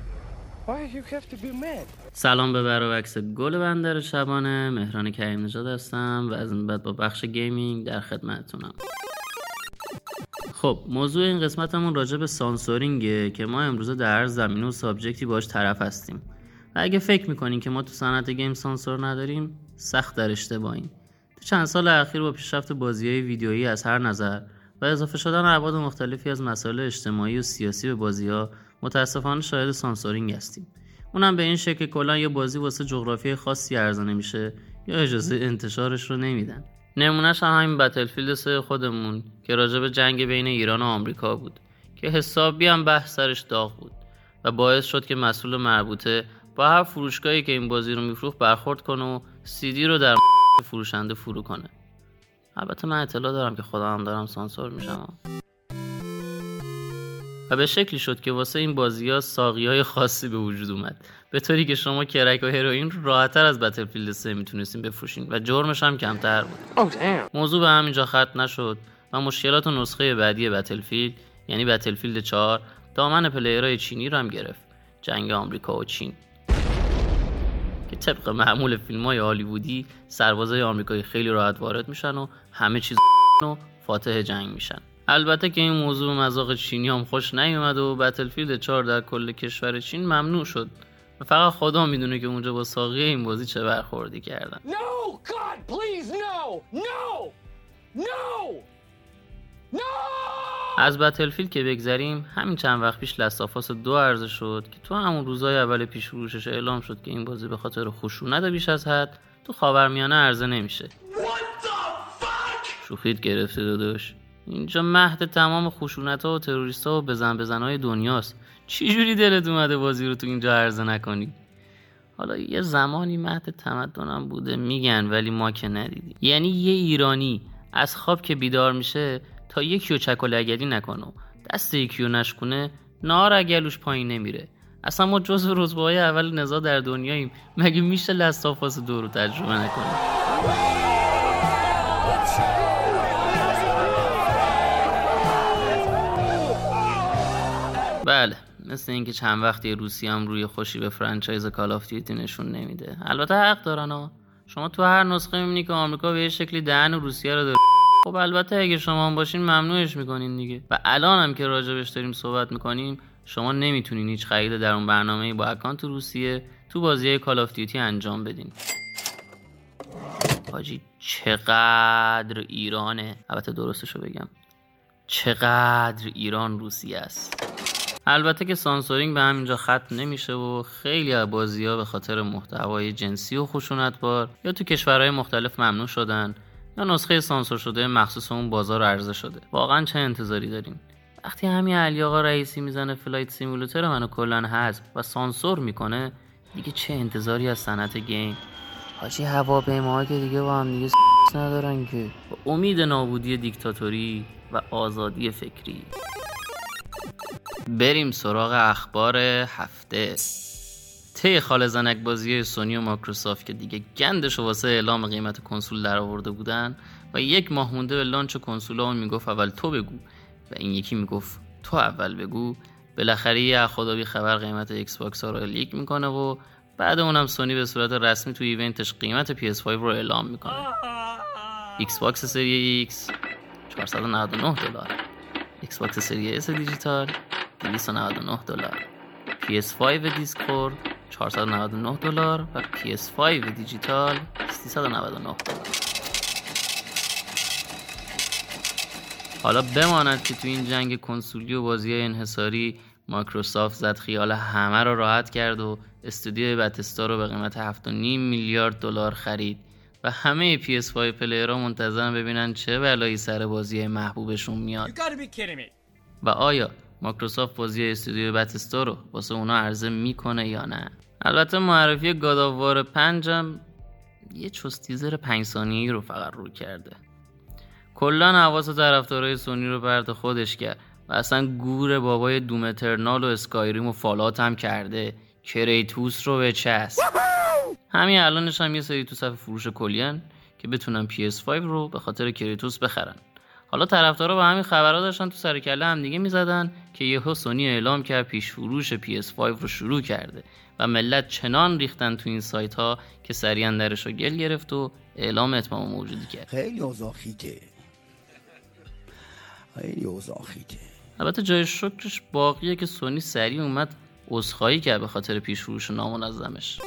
Why you have to be mad? سلام به بر و بکس گل بندر شبانه مهران کریم نژاد هستم و از این بعد با بخش gaming در خدمتتونم خب موضوع این قسمتمون راجع به سانسورینگه که ما امروزه در هر زمینه و subject ی باش طرف هستیم و اگه فکر می‌کنین که ما تو صنعت game سانسور نداریم سخت در اشتباهیم تو چند سال اخیر با پیشرفت بازی های ویدیویی از هر نظر و اضافه شدن ابعاد مختلفی از مسائل اجتماعی و سیاسی به بازی ها متاسفانه شاهد سانسورینگ هستیم. اونم به این شکل کلا یه بازی واسه جغرافی خاصی ارزانه میشه یا اجازه انتشارش رو نمیدن. نمونهش هم همین بتلفیلد سه خودمون که راجع به جنگ بین ایران و آمریکا بود که حسابی هم بحث سرش داغ بود و باعث شد که مسئول مربوطه با هر فروشگاهی که این بازی رو میفروخت برخورد کنه و سیدی رو در فروشنده فرو کنه. البته من اطلاع دارم که خودم دارم سانسور میشم. و به شکلی شد که واسه این بازی ها ساقی های خاصی به وجود اومد. به طوری که شما کرک و هروئین رو راحتتر از بتلفیلد 3 می‌تونستین بفروشین و جرمش هم کمتر بود. موضوع به همینجا ختم نشد و مشکلات و نسخه بعدی بتلفیلد یعنی بتلفیلد 4 دامن پلیرهای چینی رو هم گرفت. جنگ آمریکا و چین. طبق معمول فیلم های هالیوودی سربازای آمریکایی خیلی راحت وارد میشن و همه چیز و فاتح جنگ میشن البته که این موضوع مذاق چینی هم خوش نیومد و بتلفیلد 4 در کل کشور چین ممنوع شد و فقط خدا می‌دونه که اونجا با ساقیه این بازی چه برخوردی کردن No! God, please, no! No! از بتلفیلد که بگذریم همین چند وقت پیش لستافاس دو عرضه شد که تو همون روزای اول پیش فروشش اعلام شد که این بازی به خاطر خشونت بیش از حد تو خاورمیانه عرضه نمیشه. شوخیت گرفته داداش. اینجا مهد تمام خشونت ها و تروریست ها و بزن بزن های دنیاست. چی جوری دلت اومده بازی رو تو اینجا عرضه نکنی؟ حالا یه زمانی مهد تمدنم بوده میگن ولی ما که ندیدیم. یعنی یه ایرانی از خواب که بیدار میشه تا یکی و چک و لگدی نکنه. دست یکی و نشکنه نار اگلوش پایین نمیره. اصلا ما جز رتبه های اول نزا در دنیاییم. مگه میشه Last of Us دو رو تجربه نکنیم؟ بله مثل اینکه چند وقتی روسیه هم روی خوشی به franchise Call of Duty نشون نمیده. البته حق دارن ها شما تو هر نسخه می‌بینی که آمریکا به یه شکلی دهن روسیه رو داره. خب البته اگه شما هم باشین ممنوعش می‌کنین دیگه. و الان هم که راجبش داریم صحبت می‌کنیم شما نمی‌تونین هیچ خرید درون برنامه‌ای با account روسیه تو بازی Call of Duty انجام بدین. حاجی چقدر ایرانه. البته درستشو بگم. چقدر ایران روسیه است. البته که سانسورینگ به همینجا ختم نمیشه و خیلی از بازی ها به خاطر محتوای جنسی و خشونتبار یا تو کشورهای مختلف ممنوع شدن. یا نسخه سانسور شده مخصوص اون بازار عرضه شده. واقعا چه انتظاری داریم؟ وقتی همین علی آقا رئیسی می‌زنه Flight Simulator منو کلا حذف و سانسور می‌کنه دیگه چه انتظاری از صنعت game؟ حاجی هواپیماها که دیگه با هم دیگه ندارن که. با امید نابودی دیکتاتوری و آزادی فکری. بریم سراغ اخبار هفته. طی خاله زنک بازی سونی و مایکروسافت که دیگه گندش واسه اعلام قیمت کنسول در آورده بودن و یک ماه مونده به launch کنسول اون می‌گفت اول تو بگو و این یکی می‌گفت تو اول بگو. بالاخره یه خدا بی خبر قیمت Xbox ها رو leak می‌کنه و بعد اونم سونی به صورت رسمی تو event ش قیمت PS5 رو اعلام می‌کنه. Xbox سری X 499 دلار. Xbox سری S دیجیتال 299 دلار. PS5 دیسک‌خور 499 دلار و PS5 دیجیتال 399 دلار حالا بماند که تو این جنگ کنسولی و بازی انحصاری مایکروسافت زد خیال همه رو راحت کرد و استودیو Bethesda رو به قیمت 7.5 میلیارد دلار خرید و همه PS5 player ها منتظرن ببینن چه بلایی سر بازی محبوبشون میاد. و آیا مایکروسافت بازی استودیو Bethesda رو واسه اونا عرضه می‌کنه یا نه؟ البته معرفی God of War پنجم یه چستیزر پنج ثانیه‌ای رو فقط رو کرده. کلا حواس طرفدارای سونی رو پرت خودش کرد و اصلا گور بابای Doom Eternal و Skyrim و Fallout هم کرده. کریتوس رو بچسب همین الانش هم یه سری تو صف فروش کلیه‌ن که بتونن PS5 رو به خاطر کریتوس بخرن. حالا طرفدارا با همین خبرها داشتن تو سر کله هم دیگه می‌زدن که یهو سونی اعلام کرد پیش فروش PS5 رو شروع کرده. و ملت چنان ریختن تو این سایت ها که سریعا درش رو گل گرفت و اعلام اتمام موجودی کرد. خیلی اوضاع خیته خیلی اوضاع خیته البته جای شکرش باقیه که سونی سریع اومد عذرخواهی کرد به خاطر پیش فروش نامنظمش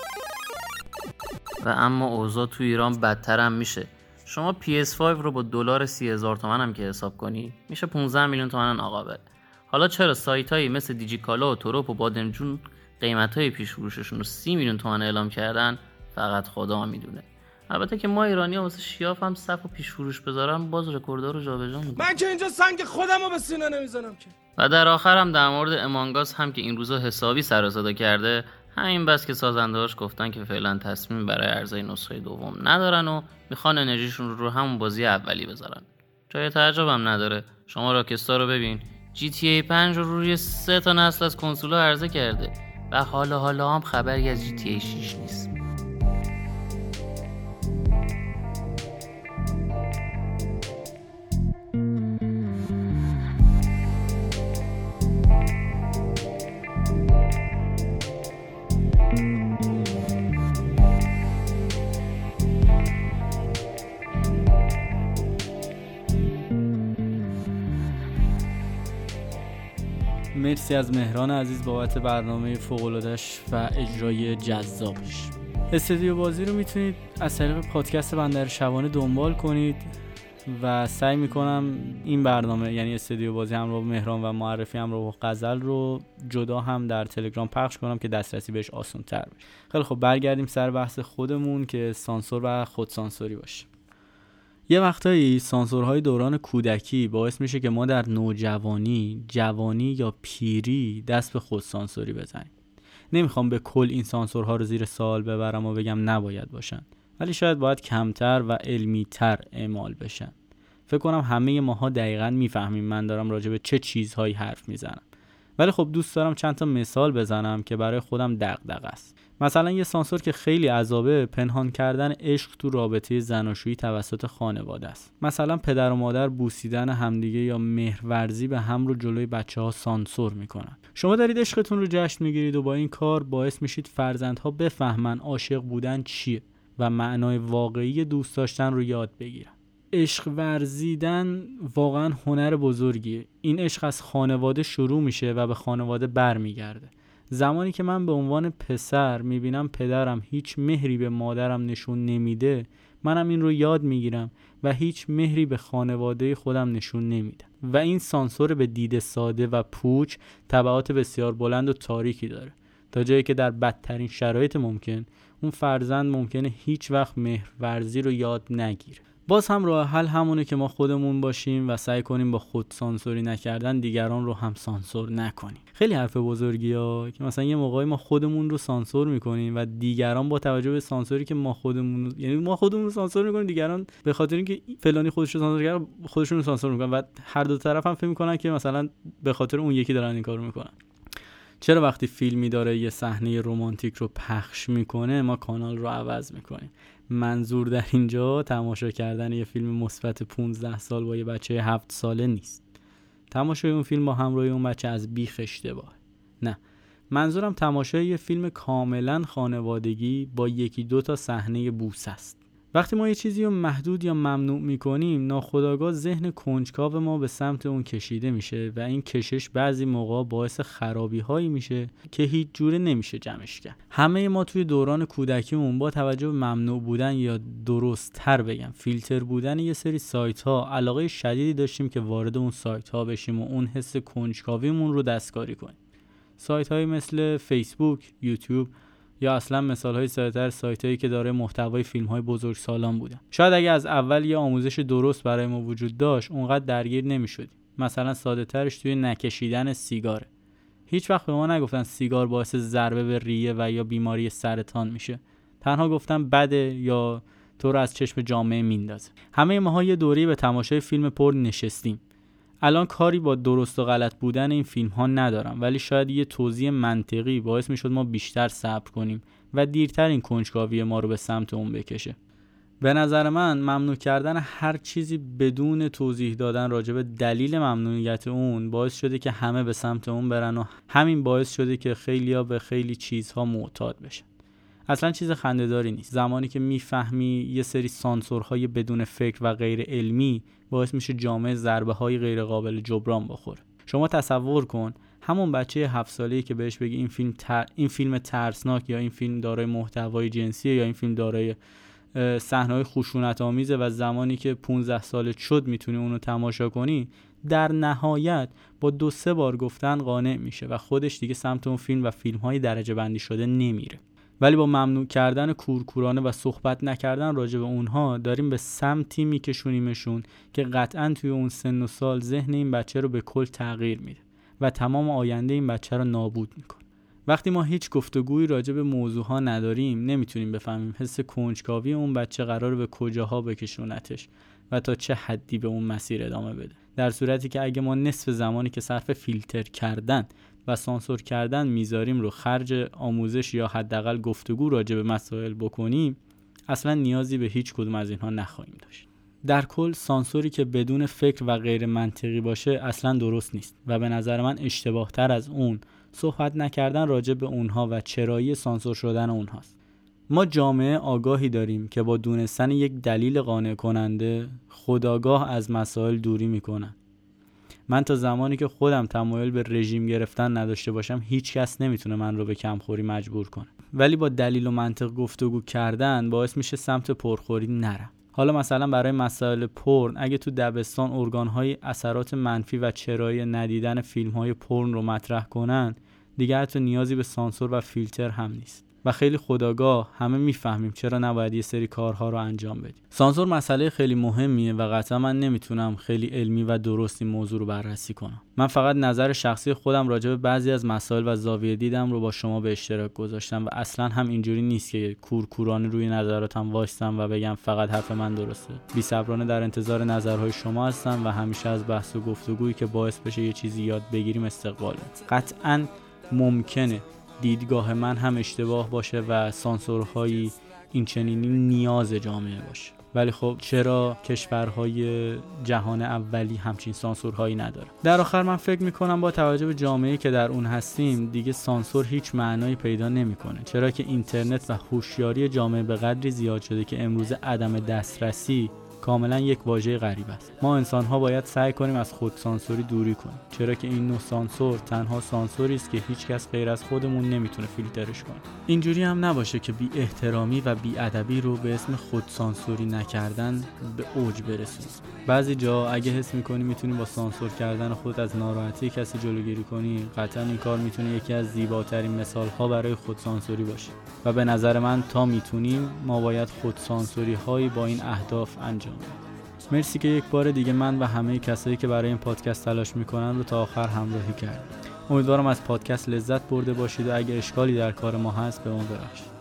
و اما اوضاع تو ایران بدتر هم میشه. شما PS5 رو با دلار 30000 تومن هم که حساب کنی میشه 15 میلیون تومن آقابل حالا چرا سایت هایی مثل دیجیکالا و توروپ و بادمجون قیمت های پیش فروششون رو 30 میلیون تومن اعلام کردن فقط خدا می‌دونه. البته که ما ایرانی واسه شیاف هم صف و پیش فروش بذارم باز رکوردار رو جابجا می‌کنم من که اینجا سنگ خودم رو به سینه نمی‌زنم که. و در آخر هم در مورد امانگاس هم که این روزا حسابی سر صدا کرده همین بس که سازندهاش گفتن که فعلا تصمیم برای عرضه نسخه دوم ندارن و می‌خوان انرژیشون رو رو همون بازی اولی بذارن. جای تعجبم نداره. شما راکستا رو ببین. GTA 5 رو روی سه تا نسل از کنسولا عرضه کرده. و حالا حالا هم خبری از GTA 6 نیست. مرسی از مهران عزیز بابت برنامه فوقلادش و اجرای جذابش. استودیو بازی رو می‌تونید از طریق پادکست بندر شبانه دنبال کنید و سعی می‌کنم این برنامه یعنی استودیو بازی همراه با مهران و معرفی همراه با غزل رو جدا هم در تلگرام پخش کنم که دسترسی بهش آسان تر بشه. خیلی خب برگردیم سر بحث خودمون که سانسور و خودسانسوری باشه. یه وقتایی سانسورهای دوران کودکی باعث میشه که ما در نوجوانی، جوانی یا پیری دست به خود سانسوری بزنیم. نمی‌خوام به کل این سانسورها رو زیر سوال ببرم و بگم نباید باشن. ولی شاید باید کمتر و علمیتر اعمال بشن. فکر کنم همه ماها دقیقا می‌فهمیم من دارم راجع به چه چیزهایی حرف می‌زنم. ولی خب دوست دارم چند تا مثال بزنم که برای خودم دغدغه است. مثلا یه سانسور که خیلی عذابه پنهان کردن عشق تو رابطه زناشویی توسط خانواده است. مثلا پدر و مادر بوسیدن همدیگه یا مهرورزی به هم رو جلوی بچه ها سانسور می‌کنن. شما دارید عشقتون رو جشن می‌گیرید و با این کار باعث میشید فرزندها بفهمن عاشق بودن چیه و معنای واقعی دوست داشتن رو یاد بگیرن. عشق ورزیدن واقعا هنر بزرگیه. این عشق از خانواده شروع میشه و به خانواده برمیگرده. زمانی که من به عنوان پسر می‌بینم پدرم هیچ مهری به مادرم نشون نمیده منم این رو یاد می‌گیرم و هیچ مهری به خانواده خودم نشون نمیدم. و این سانسور به دید ساده و پوچ تبعات بسیار بلند و تاریکی داره. تا جایی که در بدترین شرایط ممکن اون فرزند ممکنه هیچ وقت مهرورزی رو یاد نگیره. باز هم راه حل همونه که ما خودمون باشیم و سعی کنیم با خود سانسوری نکردن دیگران رو هم سانسور نکنیم. خیلی حرف بزرگی ها که مثلا یه موقعی ما خودمون رو سانسور می‌کنیم و دیگران با توجه به سانسوری که ما خودمون یعنی ما خودمون رو سانسور می‌کنیم دیگران به خاطر اینکه فلانی خودش رو سانسور کرد خودشون رو سانسور می‌کنن. و هر دو طرف هم فکر می‌کنن که مثلا به خاطر اون یکی دارن این کارو می‌کنن. چرا وقتی فیلمی داره یه صحنه رمانتیک رو پخش می‌کنه ما کانال رو عوض می‌کنیم. منظور در اینجا تماشا کردن یه فیلم مثبت 15 سال با یه بچه 7 ساله نیست. تماشای اون فیلم با همراه اون بچه از بیخ اشتباه نه. منظورم تماشای یه فیلم کاملا خانوادگی با یکی دو تا صحنه بوس است. وقتی ما یه چیزی رو محدود یا ممنوع می‌کنیم ناخداگاه ذهن کنجکاو ما به سمت اون کشیده میشه و این کشش بعضی موقع باعث خرابی هایی میشه که هیچ جوره نمیشه جمعش کرد. همه ما توی دوران کودکیمون با توجه به ممنوع بودن یا درست تر بگم فیلتر بودن یه سری سایت ها علاقه شدیدی داشتیم که وارد اون سایت ها بشیم و اون حس کنجکاویمون رو دستکاری کنیم. سایت های مثل فیسبوک، یوتیوب یا اصلا مثال های سایتر سایت هایی که داره محتوای فیلم های بزرگ سالان بودن. شاید اگه از اول یه آموزش درست برای ما وجود داشت اونقدر درگیر نمی‌شدیم. مثلا ساده ترش توی نکشیدن سیگاره. هیچ وقت به ما نگفتن سیگار باعث ضربه به ریه و یا بیماری سرطان میشه. تنها گفتن بده یا تو رو از چشم جامعه میندازه. همه ماها یه دوری به تماشای فیلم پر نشستیم. الان کاری با درست و غلط بودن این فیلم ها ندارم ولی شاید یه توضیح منطقی باعث می شد ما بیشتر صبر کنیم و دیرتر این کنجکاوی ما رو به سمت اون بکشه. به نظر من ممنوع کردن هر چیزی بدون توضیح دادن راجع دلیل ممنوعیت اون باعث شده که همه به سمت اون برن و همین باعث شده که خیلیا به خیلی چیزها معتاد بشن. اصلا چیز خندهداری نیست. زمانی که می‌فهمی یه سری سانسورهای بدون فکر و غیر علمی باعث میشه جامعه ضربه های غیر قابل جبران بخوره. شما تصور کن همون بچه هفت ساله‌ای که بهش بگی این فیلم تر... این فیلم ترسناک یا این فیلم دارای محتوای جنسی یا این فیلم دارای صحنه‌های خشونت آمیزه و زمانی که 15 سالت شد می‌تونی اونو تماشا کنی در نهایت با دو سه بار گفتن قانع میشه و خودش دیگه سمت اون فیلم و فیلم های درجه بندی شده نمیره. ولی با ممنوع کردن کورکورانه و صحبت نکردن راجع به اونها داریم به سمتی میکشونیمشون که قطعا توی اون سن و سال ذهن این بچه رو به کل تغییر میده و تمام آینده این بچه رو نابود می‌کنه. وقتی ما هیچ گفتگویی راجع به موضوع ها نداریم نمی‌تونیم بفهمیم حس کنجکاوی اون بچه قرار به کجاها بکشونتش و تا چه حدی به اون مسیر ادامه بده. در صورتی که اگه ما نصف زمانی که صرف فیلتر کردن و سانسور کردن می‌ذاریم رو خرج آموزش یا حداقل گفتگو راجع به مسائل بکنیم اصلا نیازی به هیچ کدوم از اینها نخواهیم داشت. در کل سانسوری که بدون فکر و غیر منطقی باشه اصلا درست نیست و به نظر من اشتباه تر از اون صحبت نکردن راجع به اونها و چرایی سانسور شدن اونهاست. ما جامعه آگاهی داریم که با دونستن یک دلیل قانع کننده خداگاه از مسائل دوری می‌کنن. من تا زمانی که خودم تمایل به رژیم گرفتن نداشته باشم هیچ کس نمی‌تونه من رو به کمخوری مجبور کنه. ولی با دلیل و منطق گفتگو کردن باعث میشه سمت پرخوری نرم. حالا مثلا برای مسائل پرن اگه تو دبستان ارگانهای اثرات منفی و چرایی ندیدن فیلم های پرن رو مطرح کنن دیگه حتی نیازی به سانسور و فیلتر هم نیست. و خیلی خداگاه همه می‌فهمیم چرا نباید یه سری کارها رو انجام بدیم. سانسور مسئله خیلی مهمیه و قطعا من نمی‌تونم خیلی علمی و درست این موضوع رو بررسی کنم. من فقط نظر شخصی خودم راجع به بعضی از مسائل و زاویه دیدم رو با شما به اشتراک گذاشتم و اصلا هم اینجوری نیست که کورکورانه روی نظراتم وایستم و بگم فقط حرف من درسته. بی صبرانه در انتظار نظرهای شما هستم و همیشه از بحث و گفتگویی که باعث بشه یه چیزی یاد بگیریم استقبال قطعا ممکنه دیدگاه من هم اشتباه باشه و سانسورهایی این چنینی نیاز جامعه باشه. ولی خب چرا کشورهای جهان اولی همچین سانسورهایی نداره؟ در آخر من فکر می‌کنم با توجه به جامعه که در اون هستیم دیگه سانسور هیچ معنایی پیدا نمی‌کنه. چرا که اینترنت و هوشیاری جامعه به قدری زیاد شده که امروز عدم دسترسی کاملا یک واژه غریب است. ما انسان ها باید سعی کنیم از خود سانسوری دوری کنیم چرا که این نوع سانسور تنها سانسوری است که هیچ کس غیر از خودمون نمی‌تونه فیلترش کنه. اینجوری هم نباشه که بی احترامی و بی ادبی رو به اسم خود سانسوری نکردن به اوج برسونیم. بعضی جا اگه حس می‌کنی می‌تونی با سانسور کردن خود از ناراحتی کسی جلوگیری کنی قطعا این کار می‌تونه یکی از زیباترین مثال ها برای خود سانسوری باشه. و به نظر من تا می‌تونیم ما باید خود سانسوری هایی با این اهداف انجام مرسی که یک بار دیگه من و همه کسایی که برای این پادکست تلاش می‌کنن رو تا آخر همراهی کرد امیدوارم از پادکست لذت برده باشید و اگه اشکالی در کار ما هست به ما ببخشید.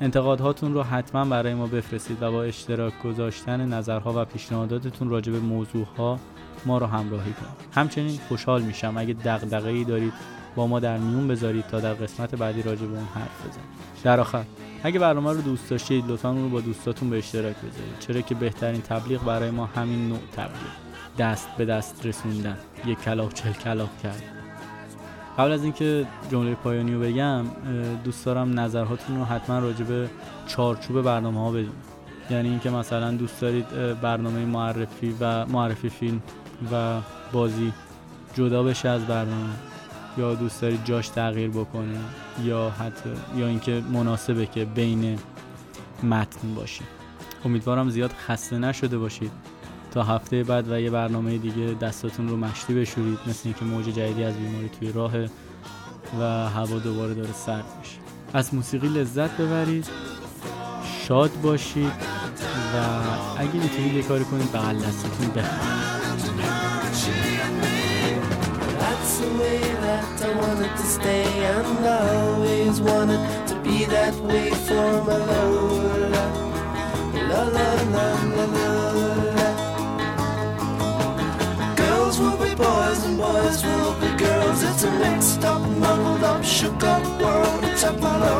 انتقادهاتون رو حتما برای ما بفرستید و با اشتراک گذاشتن نظرها و پیشنهاداتتون راجع به موضوعها ما رو همراهی کنید. همچنین خوشحال میشم. اگه دغدغه‌ای دارید با ما در میون بذارید تا در قسمت بعدی راجع به اون حرف بزنیم. در آخر اگه برنامه رو دوست داشتید لطفا اون رو با دوستاتون به اشتراک بذارید. چرا که بهترین تبلیغ برای ما همین نوع تبلیغ. دست به دست رسوندن. یک کلاق چل کلاق کرد. قبل از اینکه جمله پایانی رو بگم دوست دارم نظرهاتون رو حتما راجع به چارچوب برنامه ها بدید یعنی اینکه مثلا دوست دارید برنامه معرفی و معرفی فیلم و بازی جدا بشه از برنامه. یا دوست دارید جاش تغییر بکنه یا حتی یا اینکه مناسبه که بین متن باشید امیدوارم زیاد خسته نشده باشید. تا هفته بعد و یه برنامه دیگه دستاتون رو مشتی بشورید. مثل اینکه موج جدیدی از بیماری توی راه و هوا دوباره داره سرد میشه. از موسیقی لذت ببرید. شاد باشید. و اگه می‌تونید یه کاری کنید بغل دستتون بخونید. That's the way that I wanted to stay, and I always wanted to be that way for my Lola. La la la la la. Girls will be boys, and boys will be girls. It's a mixed up, muddled up, shook up world. It's up my.